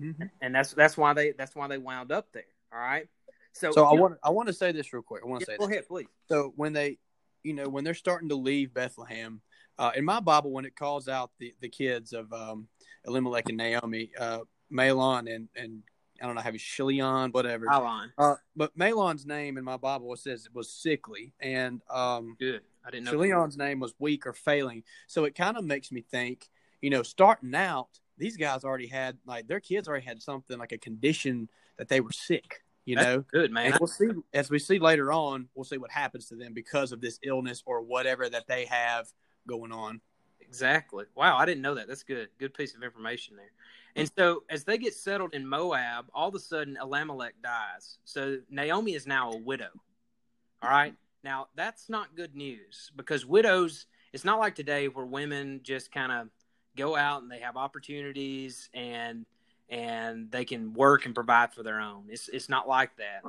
Mm-hmm. And that's that's why they that's why they wound up there. All right. So, so I want I want to say this real quick. I want to yeah, say go this. ahead, please. So when they, you know, when they're starting to leave Bethlehem, uh, in my Bible, when it calls out the the kids of um, Elimelech and Naomi, uh, Mahlon and and I don't know how you Shilion, whatever. Mahlon. Uh, but Mahlon's name in my Bible says it was sickly, and um, good. I didn't know. Shilion's name was weak or failing, so it kind of makes me think, you know, starting out, these guys already had like their kids already had something like a condition that they were sick. You That's know, good man. And we'll see as we see later on. We'll see what happens to them because of this illness or whatever that they have going on. Exactly. Wow, I didn't know that. That's good. Good piece of information there. And so as they get settled in Moab, all of a sudden Elimelech dies. So Naomi is now a widow. All right. Now that's not good news because widows, it's not like today where women just kind of go out and they have opportunities and and they can work and provide for their own. It's it's not like that.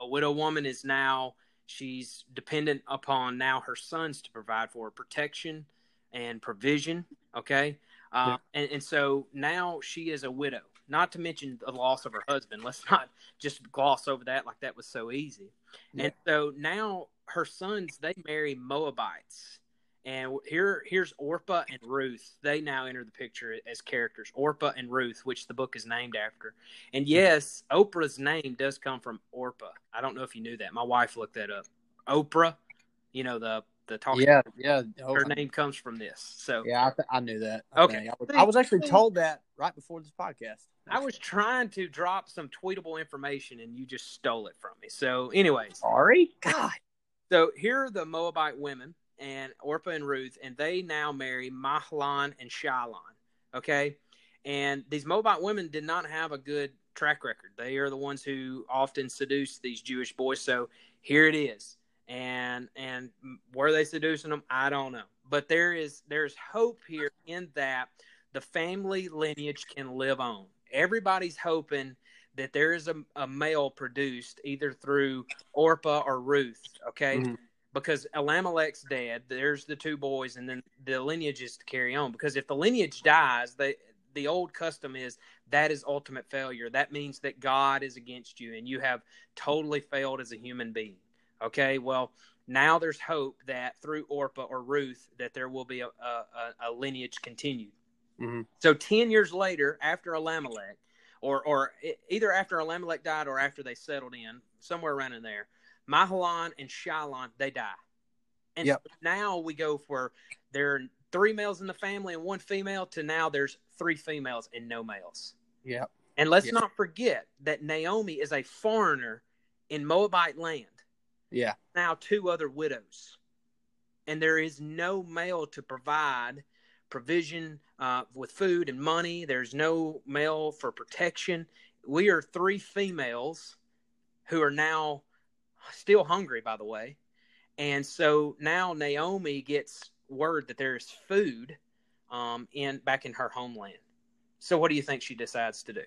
A widow woman is now she's dependent upon now her sons to provide for her protection and provision. Okay. Uh, and, and so now she is a widow, not to mention the loss of her husband. Let's not just gloss over that like that was so easy. Yeah. And so now her sons, they marry Moabites. And here, here's Orpah and Ruth. They now enter the picture as characters. Orpah and Ruth, which the book is named after. And yes, Oprah's name does come from Orpah. I don't know if you knew that. My wife looked that up. Oprah, you know the the talk. Yeah, yeah. Oh, Her name comes from this. So yeah, I, th- I knew that. I Okay. I was, I was actually told that right before this podcast. I was trying to drop some tweetable information, and you just stole it from me. So, anyways, sorry. God. So here are the Moabite women and Orpah and Ruth, and they now marry Mahlon and Shalon. Okay, and these Moabite women did not have a good track record. They are the ones who often seduce these Jewish boys. So here it is, and and were they seducing them? I don't know, but there is there's hope here in that the family lineage can live on. Everybody's hoping that there is a, a male produced either through Orpah or Ruth. Okay. Mhm. Because Elimelech's dead, there's the two boys, and then the lineage is to carry on. Because if the lineage dies, they, the old custom is that is ultimate failure. That means that God is against you and you have totally failed as a human being. Okay. Well, now there's hope that through Orpah or Ruth that there will be a, a, a- lineage continued. Mhm. So 10 years later, after Elimelech, or or either after Elimelech died or after they settled in, somewhere around in there, Mahalan and Shalon they die, and Yep. so now we go for there are three males in the family and one female to now there's three females and no males. Yeah. And let's Yeah. not forget that Naomi is a foreigner in Moabite land. Yeah. Now two other widows, and there is no male to provide provision uh, with food and money. There's no male for protection. We are three females who are now still hungry, by the way. And so now Naomi gets word that there is food um, in back in her homeland. So what do you think she decides to do?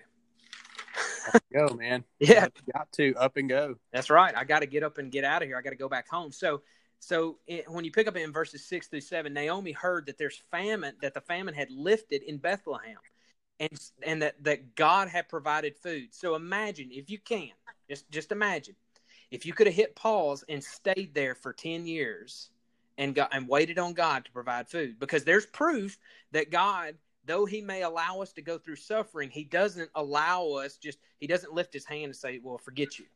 Go, man. Yeah. Got to up and go. That's right. I got to get up and get out of here. I got to go back home. So, so it, when you pick up in verses six through seven, Naomi heard that there's famine, that the famine had lifted in Bethlehem, and and that that God had provided food. So imagine if you can, just just imagine, if you could have hit pause and stayed there for ten years, and got and waited on God to provide food, because there's proof that God though he may allow us to go through suffering, he doesn't allow us just he doesn't lift his hand and say, "Well, forget you."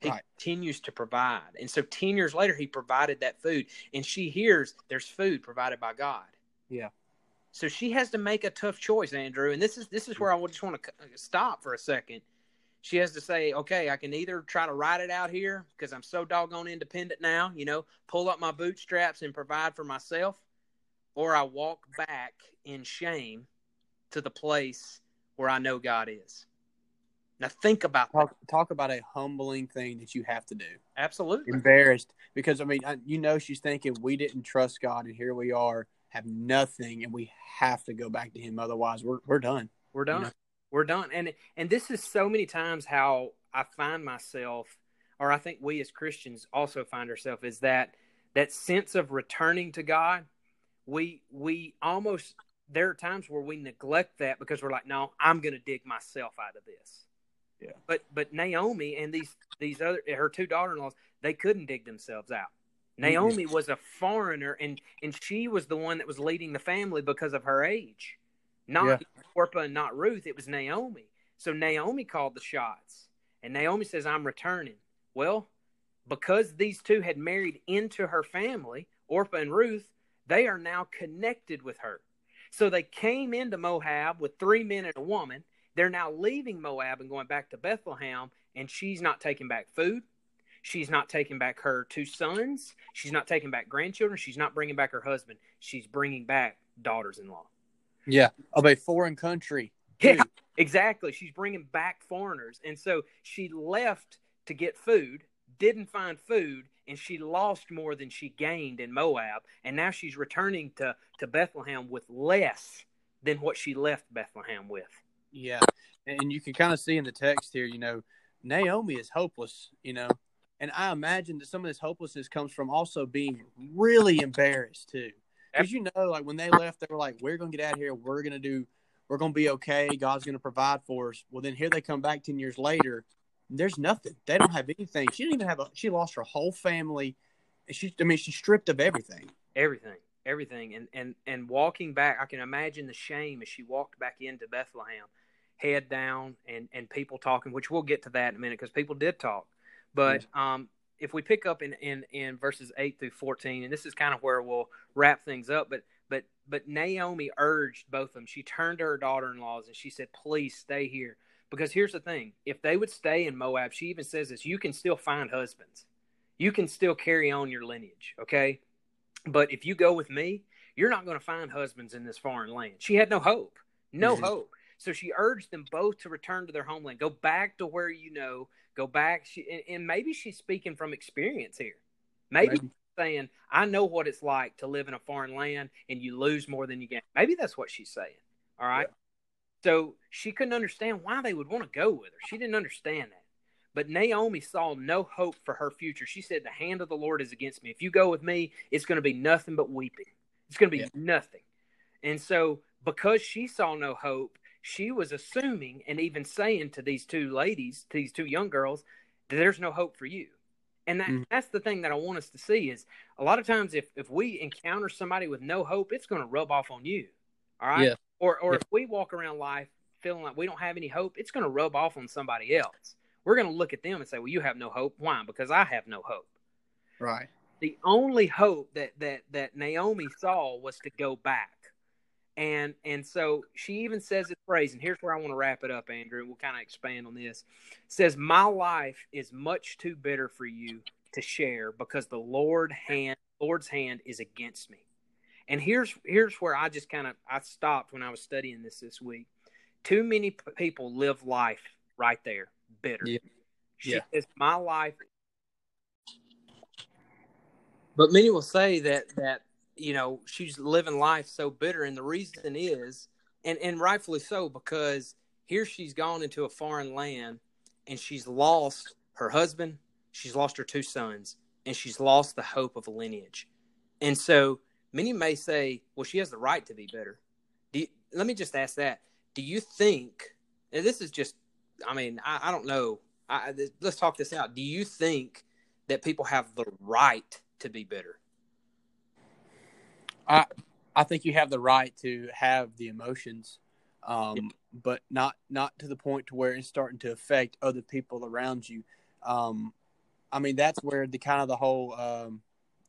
He Right. continues to provide, and so ten years later, he provided that food, and she hears there's food provided by God. Yeah. So she has to make a tough choice, Andrew, and this is this is where I just want to stop for a second. She has to say, "Okay, I can either try to ride it out here because I'm so doggone independent now, you know, pull up my bootstraps and provide for myself, or I walk back in shame to the place where I know God is. Now think about that. Talk, talk about a humbling thing that you have to do. Absolutely. Embarrassed because I mean, I, you know, she's thinking we didn't trust God, and here we are, have nothing, and we have to go back to Him. Otherwise, we're we're done. We're done. know? We're done. And and this is so many times how I find myself or I think we as Christians also find ourselves is that that sense of returning to God. We we almost there are times where we neglect that because we're like, no, I'm going to dig myself out of this. Yeah. But but Naomi and these these other her two daughter-in-laws, they couldn't dig themselves out. Naomi was a foreigner and and she was the one that was leading the family because of her age. Not Yeah. Orpah and not Ruth, it was Naomi. So Naomi called the shots. And Naomi says, I'm returning. Well, because these two had married into her family, Orpah and Ruth, they are now connected with her. So they came into Moab with three men and a woman. They're now leaving Moab and going back to Bethlehem, and she's not taking back food. She's not taking back her two sons. She's not taking back grandchildren. She's not bringing back her husband. She's bringing back daughters in law. Yeah, of a foreign country. Yeah, exactly. She's bringing back foreigners. And so she left to get food, didn't find food, and she lost more than she gained in Moab. And now she's returning to, to Bethlehem with less than what she left Bethlehem with. Yeah, and you can kind of see in the text here, you know, Naomi is hopeless, you know, and I imagine that some of this hopelessness comes from also being really embarrassed too, because you know, like when they left, they were like, "We're gonna get out of here. We're gonna do. We're gonna be okay. God's gonna provide for us." Well, then here they come back ten years later. There's nothing. They don't have anything. She didn't even have a. She lost her whole family. and She, I mean, she's stripped of everything. Everything. everything. And and and walking back, I can imagine the shame as she walked back into Bethlehem, head down, and and people talking. Which we'll get to that in a minute because people did talk. But um, if we pick up in, in in verses eight through fourteen, and this is kind of where we'll wrap things up. But but but Naomi urged both of them. She turned to her daughter-in-laws and she said, "Please stay here." Because here's the thing: if they would stay in Moab, she even says this: you can still find husbands, you can still carry on your lineage. Okay, but if you go with me, you're not going to find husbands in this foreign land. She had no hope, no mm-hmm. hope. So she urged them both to return to their homeland, go back to where you know, go back. She, and, and maybe she's speaking from experience here. Maybe, maybe saying, I know what it's like to live in a foreign land and you lose more than you gain. Maybe that's what she's saying. All right. Yeah. So she couldn't understand why they would want to go with her. She didn't understand that. But Naomi saw no hope for her future. She said, The hand of the Lord is against me. If you go with me, it's going to be nothing but weeping. It's going to be yeah. nothing. And so, because she saw no hope, she was assuming and even saying to these two ladies, to these two young girls, there's no hope for you. And that, mm-hmm. that's the thing that I want us to see is a lot of times if, if we encounter somebody with no hope, it's going to rub off on you. All right. Yeah. Or, or yeah. if we walk around life feeling like we don't have any hope, it's going to rub off on somebody else. We're going to look at them and say, well, you have no hope. Why? Because I have no hope. Right. The only hope that, that, that Naomi saw was to go back. And and so she even says this phrase, and here's where I want to wrap it up, Andrew. We'll kind of expand on this. It says, My life is much too bitter for you to share because the Lord hand Lord's hand is against me. And here's here's where I just kind of I stopped when I was studying this this week. Too many p- people live life right there, bitter. Yeah. She yeah. says, "My life." But many will say that that you know she's living life so bitter, and the reason is, and and rightfully so, because here she's gone into a foreign land, and she's lost her husband, she's lost her two sons, and she's lost the hope of a lineage, and so Many may say, well, she has the right to be bitter. You, let me just ask that. Do you think, and this is just, I mean, I, I don't know. I, let's talk this out. Do you think that people have the right to be bitter? I I think you have the right to have the emotions, um, yeah. but not not to the point to where it's starting to affect other people around you. Um, I mean, that's where the kind of the whole um,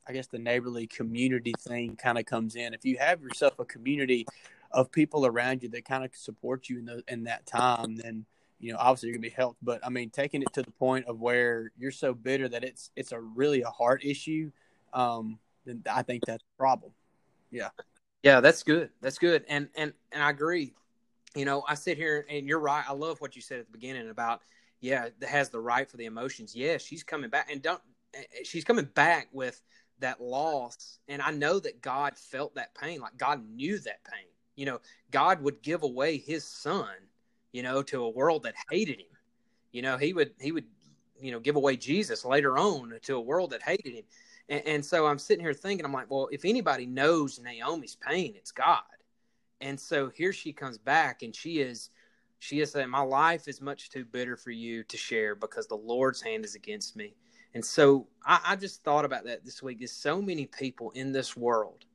I guess the neighborly community thing kind of comes in. If you have yourself a community of people around you that kind of support you in the, in that time, then you know obviously you're gonna be helped. But I mean, taking it to the point of where you're so bitter that it's it's a really a heart issue, um, then I think that's a problem. Yeah, yeah, that's good. That's good, and and and I agree. You know, I sit here and you're right. I love what you said at the beginning about yeah, that has the right for the emotions. Yeah, she's coming back, and don't she's coming back with that loss and i know that god felt that pain like god knew that pain. You know god would give away his son you know to a world that hated him. You know he would he would you know give away jesus later on to a world that hated him. And, and so i'm sitting here thinking i'm like well if anybody knows naomi's pain it's god. And so here she comes back and she is she is saying my life is much too bitter for you to share because the lord's hand is against me and so I, I just thought about that this week. Is so many people in this world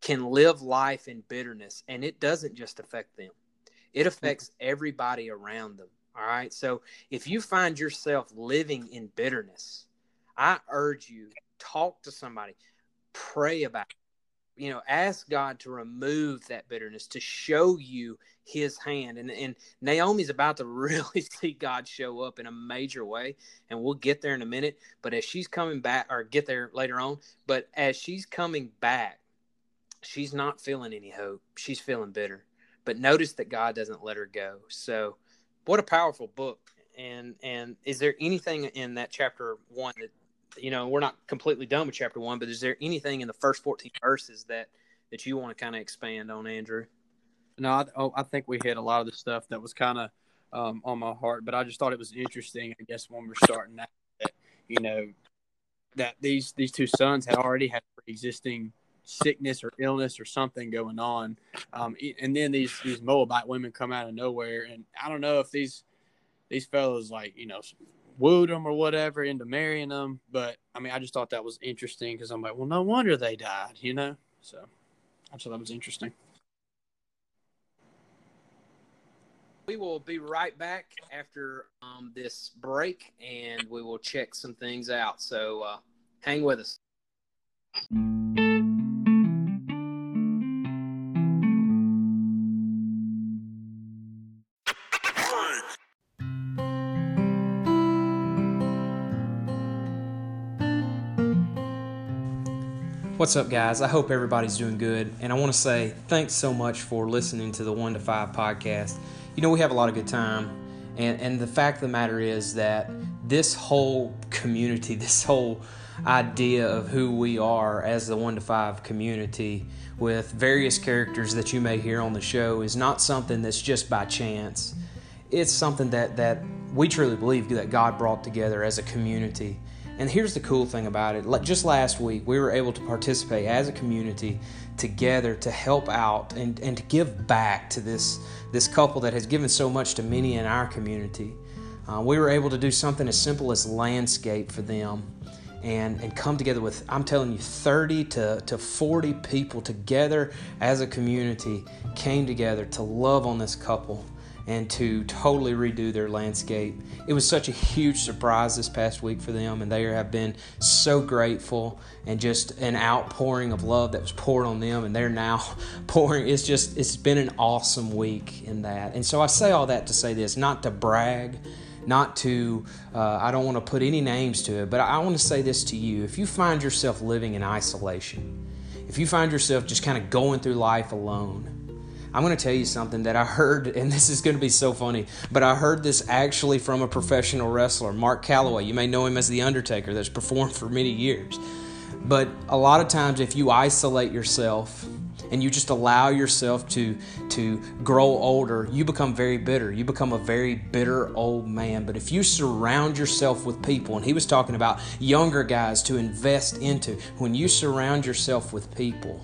can live life in bitterness, and it doesn't just affect them; it mm-hmm. affects everybody around them. All right. So if you find yourself living in bitterness, I urge you talk to somebody, pray about it, you know, ask God to remove that bitterness, to show you his hand. And, and Naomi's about to really see God show up in a major way. And we'll get there in a minute. But as she's coming back, or get there later on, but as she's coming back, she's not feeling any hope. She's feeling bitter. But notice that God doesn't let her go. So, what a powerful book. And and is there anything in that chapter one that you know, we're not completely done with chapter one, but is there anything in the first 14 verses that, that you want to kind of expand on, Andrew? No, I, oh, I think we hit a lot of the stuff that was kind of um, on my heart, but I just thought it was interesting. I guess when we're starting that, that you know, that these these two sons had already had pre existing sickness or illness or something going on, um, and then these these Moabite women come out of nowhere, and I don't know if these these fellows like you know wooed them or whatever into marrying them. But I mean, I just thought that was interesting because I'm like, well, no wonder they died, you know? So I thought that was interesting. We will be right back after um, this break, and we will check some things out. So uh, hang with us. What's up, guys? I hope everybody's doing good. And I want to say thanks so much for listening to the One to Five podcast. You know, we have a lot of good time. And, and the fact of the matter is that this whole community, this whole idea of who we are as the One to Five community, with various characters that you may hear on the show, is not something that's just by chance. It's something that, that we truly believe that God brought together as a community and here's the cool thing about it. Just last week, we were able to participate as a community together to help out and, and to give back to this, this couple that has given so much to many in our community. Uh, we were able to do something as simple as landscape for them and, and come together with, I'm telling you, 30 to, to 40 people together as a community came together to love on this couple and to totally redo their landscape. It was such a huge surprise this past week for them, and they have been so grateful and just an outpouring of love that was poured on them, and they're now pouring. It's just, it's been an awesome week in that. And so I say all that to say this, not to brag not to, uh, I don't want to put any names to it, but I want to say this to you. If you find yourself living in isolation, if you find yourself just kind of going through life alone, I'm going to tell you something that I heard, and this is going to be so funny, but I heard this actually from a professional wrestler, Mark Calaway. You may know him as The Undertaker, that's performed for many years. But a lot of times, if you isolate yourself and you just allow yourself to, to grow older, you become very bitter. You become a very bitter old man. But if you surround yourself with people, and he was talking about younger guys to invest into, when you surround yourself with people,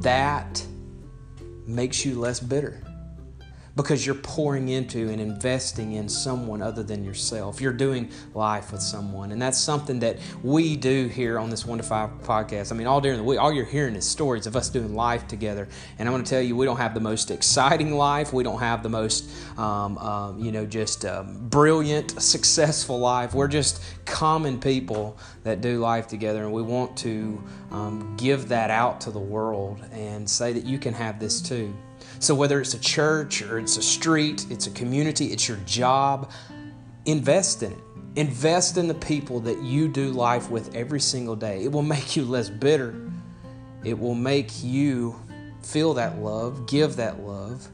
that makes you less bitter because you're pouring into and investing in someone other than yourself. You're doing life with someone. And that's something that we do here on this 1 to 5 podcast. I mean, all during the week, all you're hearing is stories of us doing life together. And I'm going to tell you, we don't have the most exciting life. We don't have the most, um, um, you know, just um, brilliant, successful life. We're just common people that do life together. And we want to um, give that out to the world and say that you can have this too. So, whether it's a church or it's a street, it's a community, it's your job, invest in it. Invest in the people that you do life with every single day. It will make you less bitter. It will make you feel that love, give that love.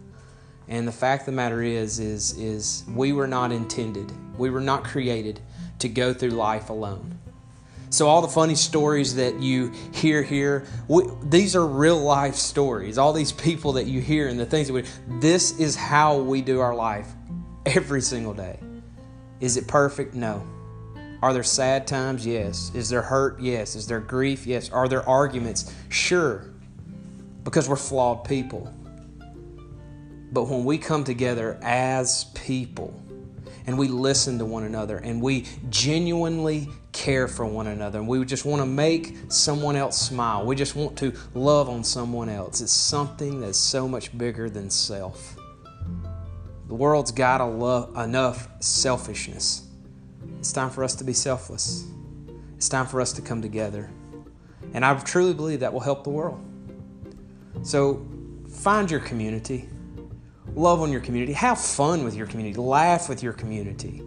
And the fact of the matter is, is, is we were not intended, we were not created to go through life alone. So, all the funny stories that you hear here, we, these are real life stories. All these people that you hear and the things that we, this is how we do our life every single day. Is it perfect? No. Are there sad times? Yes. Is there hurt? Yes. Is there grief? Yes. Are there arguments? Sure. Because we're flawed people. But when we come together as people, and we listen to one another and we genuinely care for one another and we just want to make someone else smile. We just want to love on someone else. It's something that's so much bigger than self. The world's got enough selfishness. It's time for us to be selfless. It's time for us to come together. And I truly believe that will help the world. So find your community Love on your community. Have fun with your community. Laugh with your community.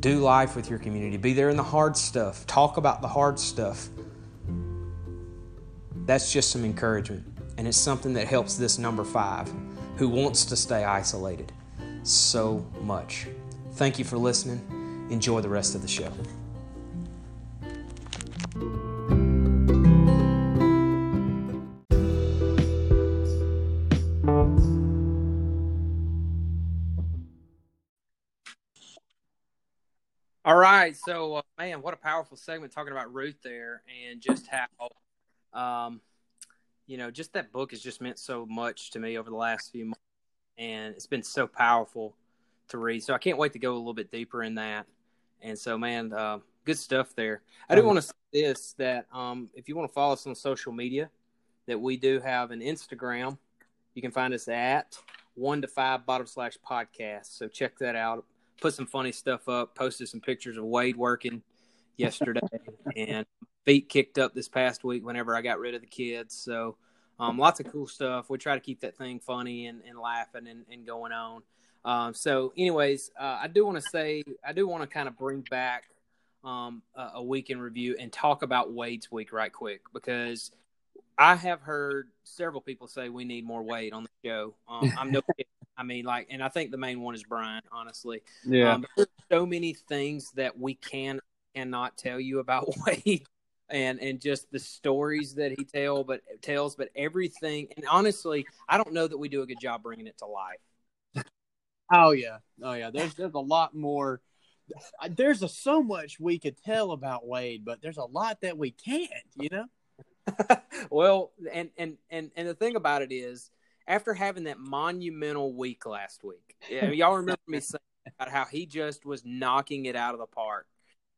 Do life with your community. Be there in the hard stuff. Talk about the hard stuff. That's just some encouragement. And it's something that helps this number five who wants to stay isolated so much. Thank you for listening. Enjoy the rest of the show. Right, so uh, man, what a powerful segment talking about Ruth there, and just how, um, you know, just that book has just meant so much to me over the last few months, and it's been so powerful to read. So I can't wait to go a little bit deeper in that. And so, man, uh, good stuff there. I do want to say this that um, if you want to follow us on social media, that we do have an Instagram. You can find us at one to five bottom slash podcast. So check that out. Put some funny stuff up. Posted some pictures of Wade working yesterday and feet kicked up this past week whenever I got rid of the kids. So um, lots of cool stuff. We try to keep that thing funny and, and laughing and, and going on. Um, so, anyways, uh, I do want to say, I do want to kind of bring back um, a, a week in review and talk about Wade's week right quick because I have heard several people say we need more Wade on the show. Um, I'm no kidding. I mean, like, and I think the main one is Brian. Honestly, Yeah. um, there's so many things that we can cannot tell you about Wade, and and just the stories that he tell, but tells, but everything. And honestly, I don't know that we do a good job bringing it to life. oh yeah. Oh yeah. There's there's a lot more. There's a, so much we could tell about Wade, but there's a lot that we can't. You know. well, and and and and the thing about it is, after having that monumental week last week, yeah, y'all remember me saying about how he just was knocking it out of the park,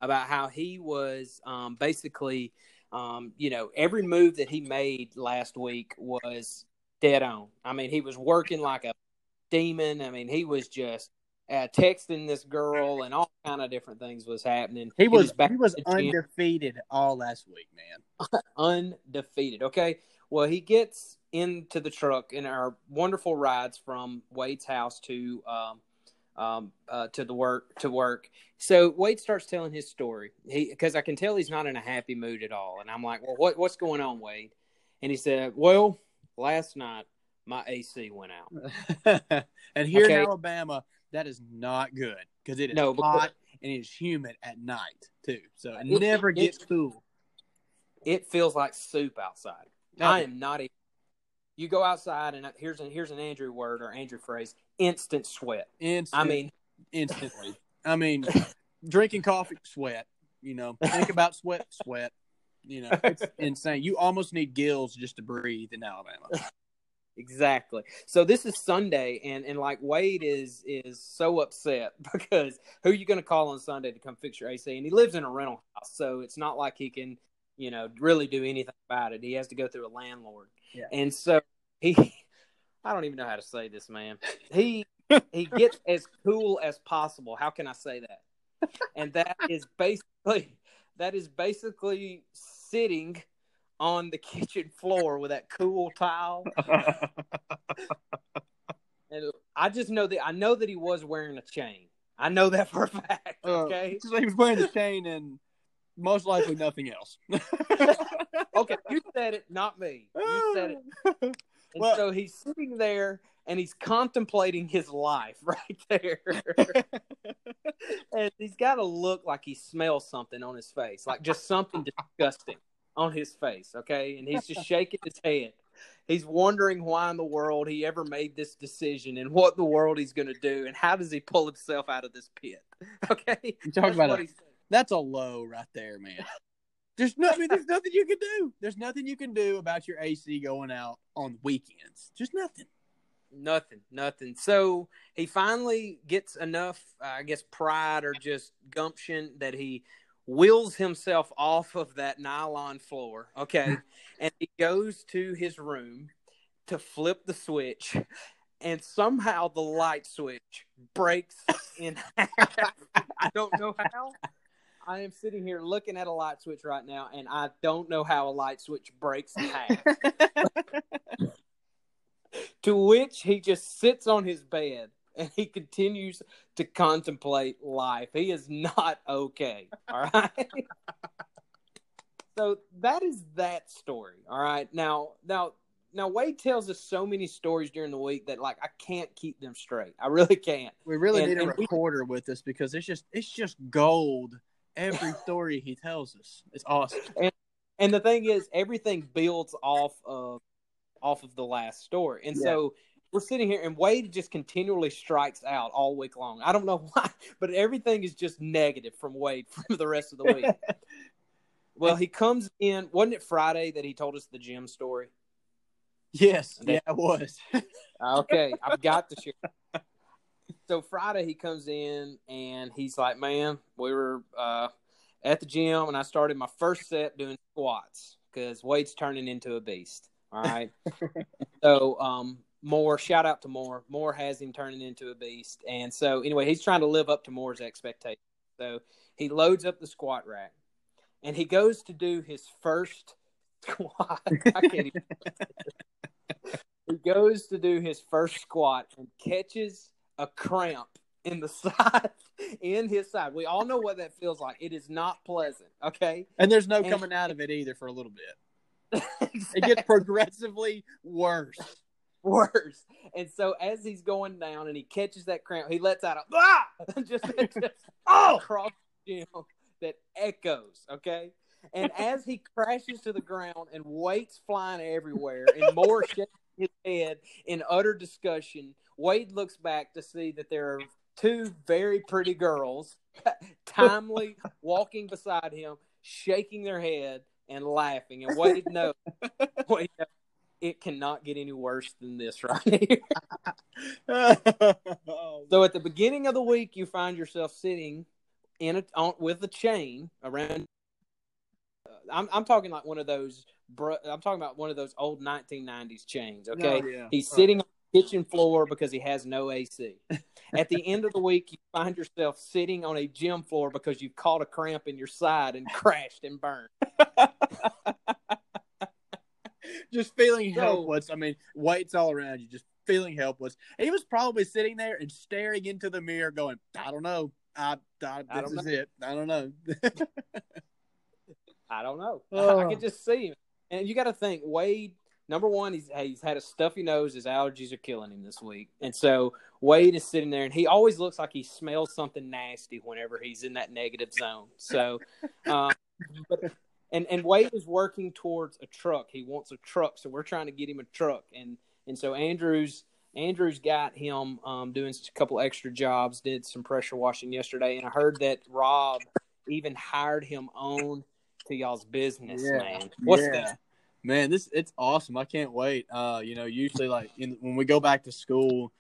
about how he was um, basically, um, you know, every move that he made last week was dead on. I mean, he was working like a demon. I mean, he was just. Uh, texting this girl and all kind of different things was happening. He was he was the gym undefeated all last week, man. undefeated. Okay. Well, he gets into the truck in our wonderful rides from Wade's house to um, um, uh, to the work to work. So Wade starts telling his story. He because I can tell he's not in a happy mood at all, and I'm like, well, what what's going on, Wade? And he said, well, last night my AC went out. and here Okay. in Alabama, that is not good because it is No, because- hot and it is humid at night too. So it never it- gets cool. It feels like soup outside. I am not. A, you go outside, and here's an, here's an Andrew word or Andrew phrase: instant sweat. Instant, I mean, instantly. I mean, drinking coffee, sweat. You know, think about sweat, sweat. You know, it's insane. You almost need gills just to breathe in Alabama. Exactly. So this is Sunday, and and like Wade is is so upset because who are you going to call on Sunday to come fix your AC? And he lives in a rental house, so it's not like he can, you know, really do anything about it. He has to go through a landlord, Yeah. and so he, I don't even know how to say this, man. He he gets as cool as possible. How can I say that? And that is basically that is basically sitting on the kitchen floor with that cool towel. and I just know that I know that he was wearing a chain. I know that for a fact. Uh, Okay. so he was wearing the chain and most likely nothing else. okay. You said it, not me. You said it. And Well- so he's sitting there and he's contemplating his life right there. and he's got to look like he smells something on his face, like just something disgusting on his face. Okay. And he's just shaking his head. He's wondering why in the world he ever made this decision and what the world he's going to do and how does he pull himself out of this pit. Okay. You talk That's about what a, he said. that's a low right there, man. There's no, I mean, there's nothing you can do. There's nothing you can do about your AC going out on weekends. Just nothing. Nothing, nothing. So he finally gets enough, uh, I guess, pride or just gumption that he wheels himself off of that nylon floor. Okay. and he goes to his room to flip the switch, and somehow the light switch breaks in half. I don't know how. I am sitting here looking at a light switch right now, and I don't know how a light switch breaks in half. To which he just sits on his bed and he continues to contemplate life. He is not okay. All right. so that is that story. All right. Now, now, now, Wade tells us so many stories during the week that like I can't keep them straight. I really can't. We really And- need a and we- recorder with us because it's just it's just gold. Every story he tells us, it's awesome. And the thing is, everything builds off of off of the last story. And so we're sitting here, and Wade just continually strikes out all week long. I don't know why, but everything is just negative from Wade for the rest of the week. well, he comes in. Wasn't it Friday that he told us the gym story? Yes, And they- yeah, it was. Okay, I've got to share. So Friday he comes in and he's like, "Man, we were uh, at the gym and I started my first set doing squats because Wade's turning into a beast. All right. so um, Moore, shout out to Moore. Moore has him turning into a beast, and so anyway, he's trying to live up to Moore's expectations. So he loads up the squat rack, and he goes to do his first squat. I can't even. he goes to do his first squat and catches a cramp in the side, in his side. We all know what that feels like. It is not pleasant. Okay, And there's no And- coming out of it either for a little bit. It gets progressively worse. worse. And so as he's going down and he catches that cramp, he lets out a ah! just, just Oh! across the gym that echoes. Okay. And as he crashes to the ground and weights flying everywhere and Moore shaking his head in utter discussion, Wade looks back to see that there are two very pretty girls timely walking beside him, shaking their head and laughing. And Wade knows, Wade knows it cannot get any worse than this right here. So at the beginning of the week, you find yourself sitting in a on, with a chain around. I'm I'm talking like one of those. bro- I'm talking about one of those old 1990s chains. Okay, Oh, yeah. he's sitting on the kitchen floor because he has no AC. At the end of the week, you find yourself sitting on a gym floor because you've caught a cramp in your side and crashed and burned. just feeling helpless. I mean, weights all around you, just feeling helpless. He was probably sitting there and staring into the mirror, going, "I don't know. I, I, this I don't is it. I don't know." I don't know. Oh. I can just see him. And you got to think, Wade. Number one, he's he's had a stuffy nose. His allergies are killing him this week, and so Wade is sitting there, and he always looks like he smells something nasty whenever he's in that negative zone. So, um, but and and Wade is working towards a truck. He wants a truck, so we're trying to get him a truck, and and so Andrews Andrews got him um, doing a couple extra jobs, did some pressure washing yesterday, and I heard that Rob even hired him on to y'all's business, Yeah. man. What's Yeah. that? Man, this it's awesome. I can't wait. Uh, you know, usually like in, when we go back to school,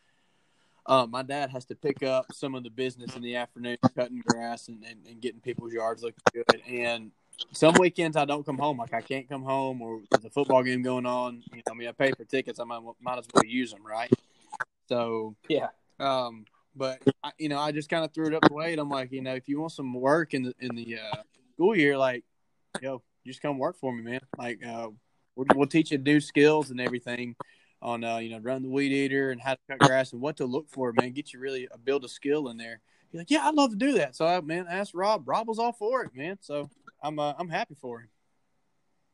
uh, my dad has to pick up some of the business in the afternoon, cutting grass and, and, and getting people's yards looking good. And some weekends I don't come home. Like I can't come home, or there's a football game going on. You know, I mean, I pay for tickets. I might, might as well use them, right? So Yeah. um, but I, you know, I just kind of threw it up to Wade. I'm like, you know, if you want some work in the in the uh, school year, like, yo, just come work for me, man. Like, uh, we'll, we'll teach you new skills and everything on, uh, you know, run the weed eater and how to cut grass and what to look for, man. Get you really uh, build a skill in there. He's like, yeah, I'd love to do that. So, I, man, I asked Rob. Rob was all for it, man. So I'm uh, I'm happy for him.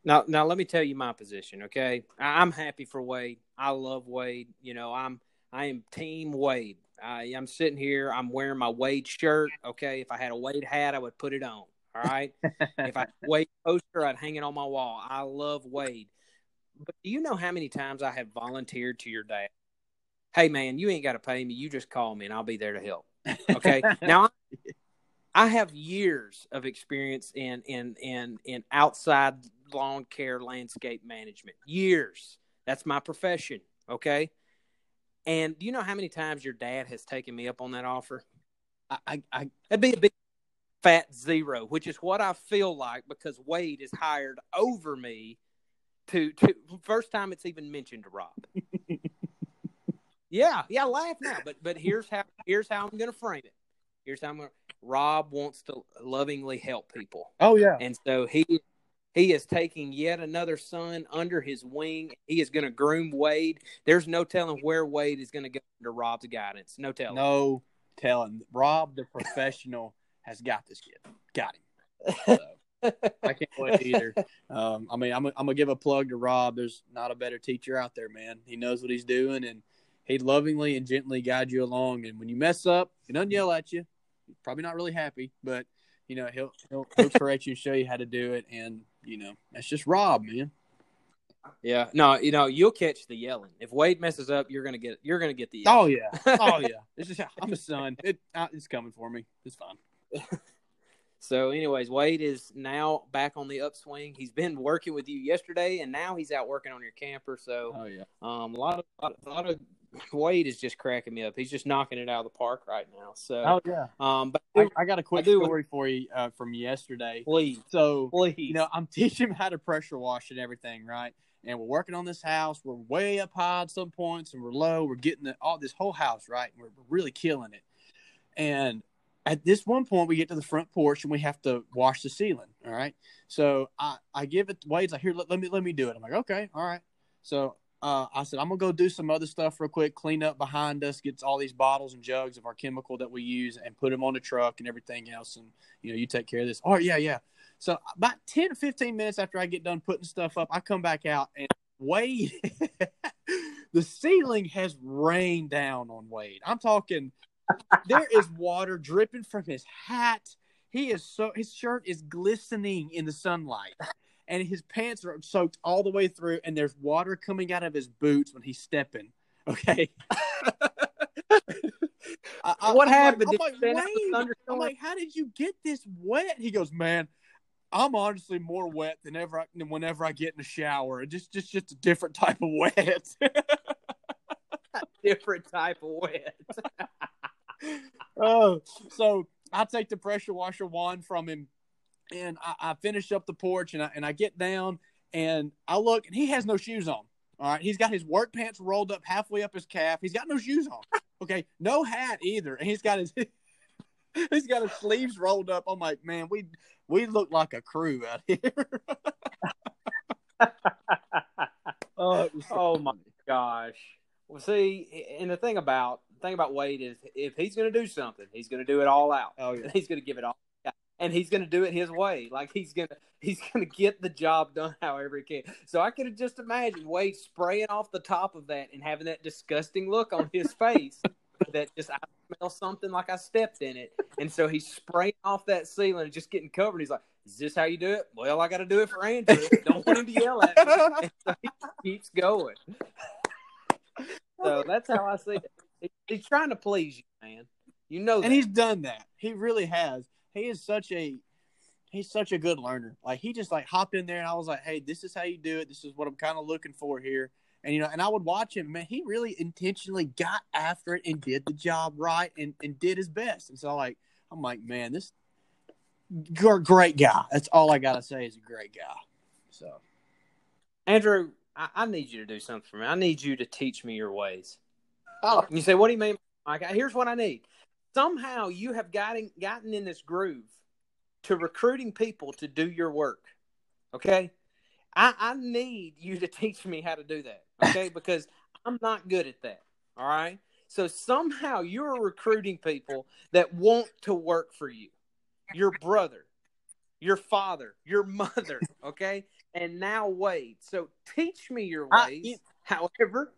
Now, now let me tell you my position. Okay, I- I'm happy for Wade. I love Wade. You know, I'm I am Team Wade. I, I'm sitting here. I'm wearing my Wade shirt. Okay, if I had a Wade hat, I would put it on. All right. if I Wade poster, I'd hang it on my wall. I love Wade. But do you know how many times I have volunteered to your dad? Hey, man, you ain't got to pay me. You just call me, and I'll be there to help. Okay. now, I have years of experience in in in in outside lawn care landscape management. Years. That's my profession. Okay. And do you know how many times your dad has taken me up on that offer? I, I, I That'd be a big fat zero, which is what I feel like because Wade is hired over me to to first time it's even mentioned to Rob. yeah, yeah, laugh now, but but here's how here's how I'm gonna frame it. Here's how I'm gonna Rob wants to lovingly help people. oh yeah, And so he he is taking yet another son under his wing. He is going to groom Wade. There's no telling where Wade is going to go under Rob's guidance. No telling. no telling. Rob, the professional, has got this kid. Got him. So, I can't wait either. Um, I mean, I'm, I'm gonna give a plug to Rob. There's not a better teacher out there, man. He knows what he's doing, and he lovingly and gently guide you along. And when you mess up, he doesn't yell at you. He's probably not really happy, but you know he'll he'll, he'll correct you and show you how to do it. And you know that's just Rob, man. Yeah. No, you know, you'll catch the yelling. If Wade messes up, you're gonna get you're gonna get the yelling. Oh yeah, oh yeah. It's just I'm a son. It it's coming for me. It's fine. So, anyways, Wade is now back on the upswing. He's been working with you yesterday, and now he's out working on your camper. So, Oh yeah. um, a lot of a lot, a lot of Wade is just cracking me up. He's just knocking it out of the park right now. So, Oh yeah. um, but I, I got a quick story for you uh, from yesterday. please, So please, you know, I'm teaching him how to pressure wash and everything, right? and we're working on this house. We're way up high at some points, and we're low. We're getting the, all this whole house right. We're, we're really killing it. And at this one point, we get to the front porch and we have to wash the ceiling. All right. So I, I give it Wade's like, here, let, let me let me do it. I'm like, okay, all right. So uh, I said, I'm gonna go do some other stuff real quick, clean up behind us, get all these bottles and jugs of our chemical that we use, and put them on the truck and everything else. And you know, you take care of this. Oh yeah, yeah. So about 10 or 15 minutes after I get done putting stuff up, I come back out and Wade, the ceiling has rained down on Wade. I'm talking, there is water dripping from his hat. He is so, his shirt is glistening in the sunlight and his pants are soaked all the way through and there's water coming out of his boots when he's stepping. Okay. I, what I'm happened? Like, I'm, like, out in the "Wade," thunderstorm? I'm like, how did you get this wet? He goes, man, I'm honestly more wet than ever I, than whenever I get in the shower. It just, just, just a different type of wet. different type of wet. Oh, so I take the pressure washer wand from him, and I, I finish up the porch, and I and I get down, and I look, and he has no shoes on. All right, he's got his work pants rolled up halfway up his calf. He's got no shoes on. Okay, no hat either, and he's got his he's got his sleeves rolled up. I'm like, man, we we look like a crew out here. oh, so oh my gosh. Well, see, and the thing about thing about Wade is, if he's going to do something, he's going to do it all out. Oh yeah. He's going to give it all, out. and he's going to do it his way. Like he's gonna he's going to get the job done however he can. So I could just imagine Wade spraying off the top of that and having that disgusting look on his face. That just I smell something like I stepped in it, and so he's spraying off that ceiling and just getting covered. He's like, "Is this how you do it?" Well, I got to do it for Andrew. Don't want him to yell at me. And so he keeps going. So that's how I see it. He- He's trying to please you, man. You know that. and he's done that. He really has. He is such a he's such a good learner. Like he just like hopped in there and I was like, "Hey, this is how you do it. This is what I'm kind of looking for here." And you know, and I would watch him. Man, he really intentionally got after it and did the job right and and did his best. And so like I'm like, man, this you're a great guy. That's all I gotta say is a great guy. So Andrew, I, I need you to do something for me. I need you to teach me your ways. Oh you say, what do you mean? Mike? Here's what I need. Somehow you have gotten gotten in this groove to recruiting people to do your work. Okay? I, I need you to teach me how to do that. Okay? because I'm not good at that. All right. So somehow you're recruiting people that want to work for you. Your brother, your father, your mother, okay? And now Wade. So teach me your I- ways. you- However,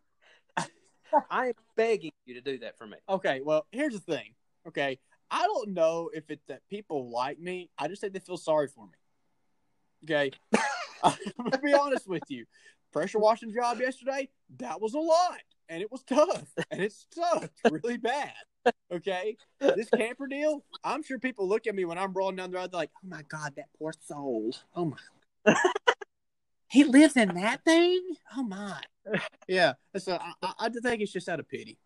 I am begging you to do that for me. okay, well, here's the thing. Okay. I don't know if it's that people like me. I just think they feel sorry for me. Okay. I'm gonna be honest with you. Pressure washing job yesterday, that was a lot. And it was tough. And it sucked really bad. Okay. This camper deal, I'm sure people look at me when I'm rolling down the road, they're like, oh my God, that poor soul. Oh my He lives in that thing? Oh my. Yeah. So I, I, I just think it's just out of pity.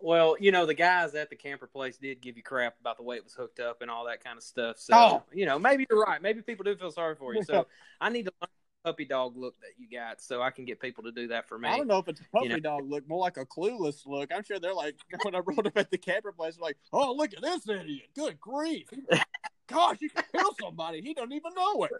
Well, you know, the guys at the camper place did give you crap about the way it was hooked up and all that kind of stuff. So, Oh. you know, maybe you're right. Maybe people do feel sorry for you. So I need to learn the puppy dog look that you got so I can get people to do that for me. I don't know if it's a puppy know. dog look, more like a clueless look. I'm sure they're like when I rolled up at the camper place, like, oh look at this idiot! Good grief! Gosh, you can kill somebody. He don't even know it.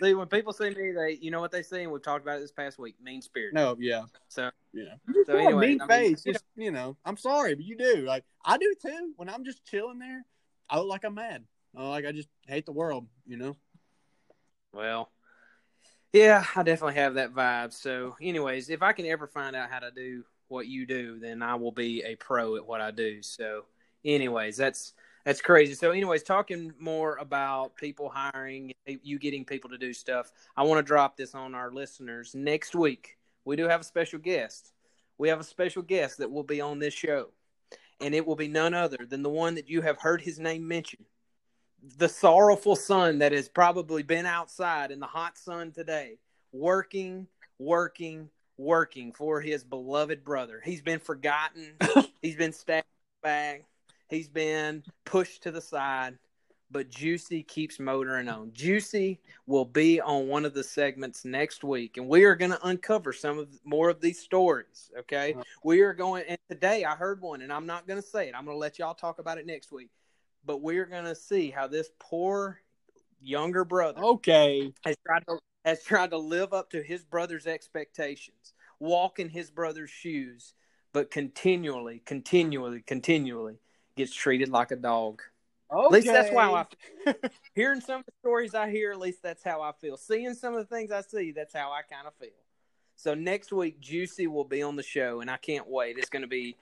See, when people see me, they, you know what they see, and we've talked about it this past week mean spirit. No, yeah, So, yeah. so Yeah, anyway, mean I mean, face. you just you know, I'm sorry, but you do. Like I do too. When I'm just chilling there, I look like I'm mad. Uh, like I just hate the world. You know. Well, yeah, I definitely have that vibe. So, anyways, if I can ever find out how to do what you do, then I will be a pro at what I do. So, anyways, that's that's crazy. So, anyways, talking more about people hiring, you getting people to do stuff. I want to drop this on our listeners next week. We do have a special guest. We have a special guest that will be on this show, and it will be none other than the one that you have heard his name mentioned the sorrowful son that has probably been outside in the hot sun today, working, working, working for his beloved brother. He's been forgotten. He's been stabbed back. He's been pushed to the side. but Juicy keeps motoring on. Juicy will be on one of the segments next week, and we are going to uncover some of more of these stories. Okay, uh-huh. we are going. And today I heard one, and I'm not going to say it. I'm going to let y'all talk about it next week. But we're going to see how this poor younger brother, Okay. has tried to has tried to live up to his brother's expectations, walk in his brother's shoes, but continually, continually, continually gets treated like a dog. Okay. At least that's why I hearing some of the stories I hear. At least that's how I feel. Seeing some of the things I see, that's how I kind of feel. So next week, Juicy will be on the show, and I can't wait. It's going to be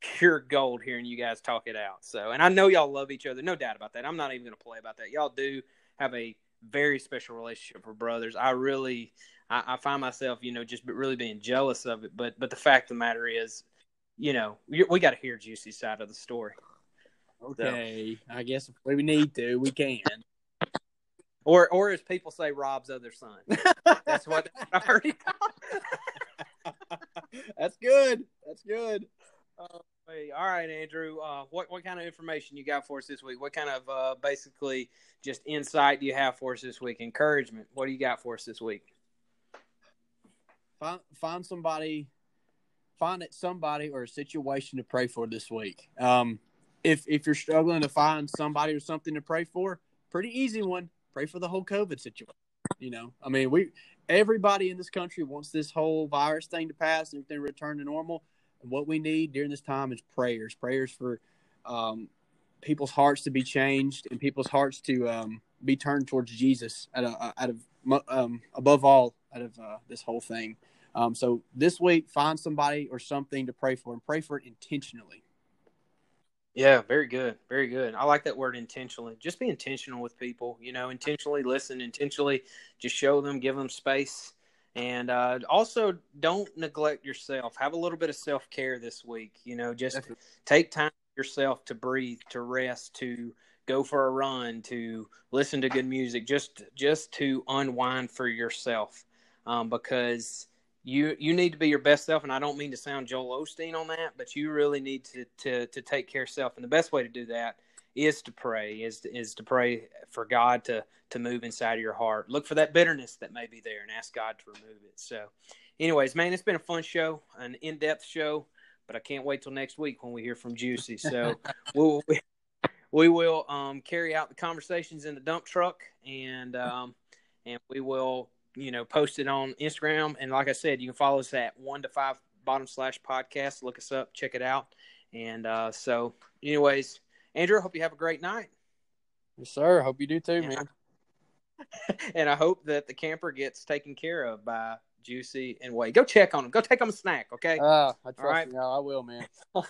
pure gold hearing you guys talk it out. So, and I know y'all love each other, no doubt about that. I'm not even going to play about that. Y'all do have a very special relationship for brothers. I really, I, I find myself, you know, just really being jealous of it. But, but the fact of the matter is, you know, we, we got to hear Juicy's side of the story. Okay. I guess if we need to, we can. Or, or as people say, Rob's other son. That's what I heard. He That's good. That's good. Uh, hey, all right, Andrew. Uh, what what kind of information you got for us this week? What kind of uh, basically just insight do you have for us this week? Encouragement. What do you got for us this week? Find find somebody, find it somebody or a situation to pray for this week. Um, if if you're struggling to find somebody or something to pray for, pretty easy one. Pray for the whole COVID situation. You know, I mean, we everybody in this country wants this whole virus thing to pass and everything return to normal. And what we need during this time is prayers. Prayers for um, people's hearts to be changed and people's hearts to um, be turned towards Jesus out of, out of um, above all out of uh, this whole thing. Um, so this week, find somebody or something to pray for and pray for it intentionally. Yeah, very good. Very good. I like that word intentionally. Just be intentional with people, you know, intentionally listen, intentionally just show them, give them space. And uh, also, don't neglect yourself. Have a little bit of self care this week. You know, just Definitely. take time yourself to breathe, to rest, to go for a run, to listen to good music, just just to unwind for yourself, um, because you you need to be your best self. And I don't mean to sound Joel Osteen on that, but you really need to to to take care of self. And the best way to do that is to pray, is to, is to pray for God to to move inside of your heart. Look for that bitterness that may be there, and ask God to remove it. So, anyways, man, it's been a fun show, an in depth show but I can't wait till next week when we hear from Juicy. So we'll, we, we will um, carry out the conversations in the dump truck, and um, and we will you know post it on Instagram. And like I said, you can follow us at one to five bottom slash podcast. Look us up, check it out. And uh, so, anyways, Andrew, hope you have a great night, Yes, sir. Hope you do too, Yeah. man. and I hope that the camper gets taken care of by Juicy and Wade. Go check on them. Go take them a snack, okay? Ah, I trust right. you. No, I will, man. All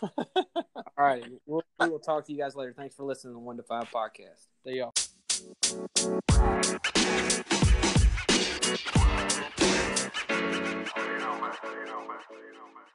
right, we'll, we will talk to you guys later. Thanks for listening to the One to Five podcast. See y'all. just so you know, man.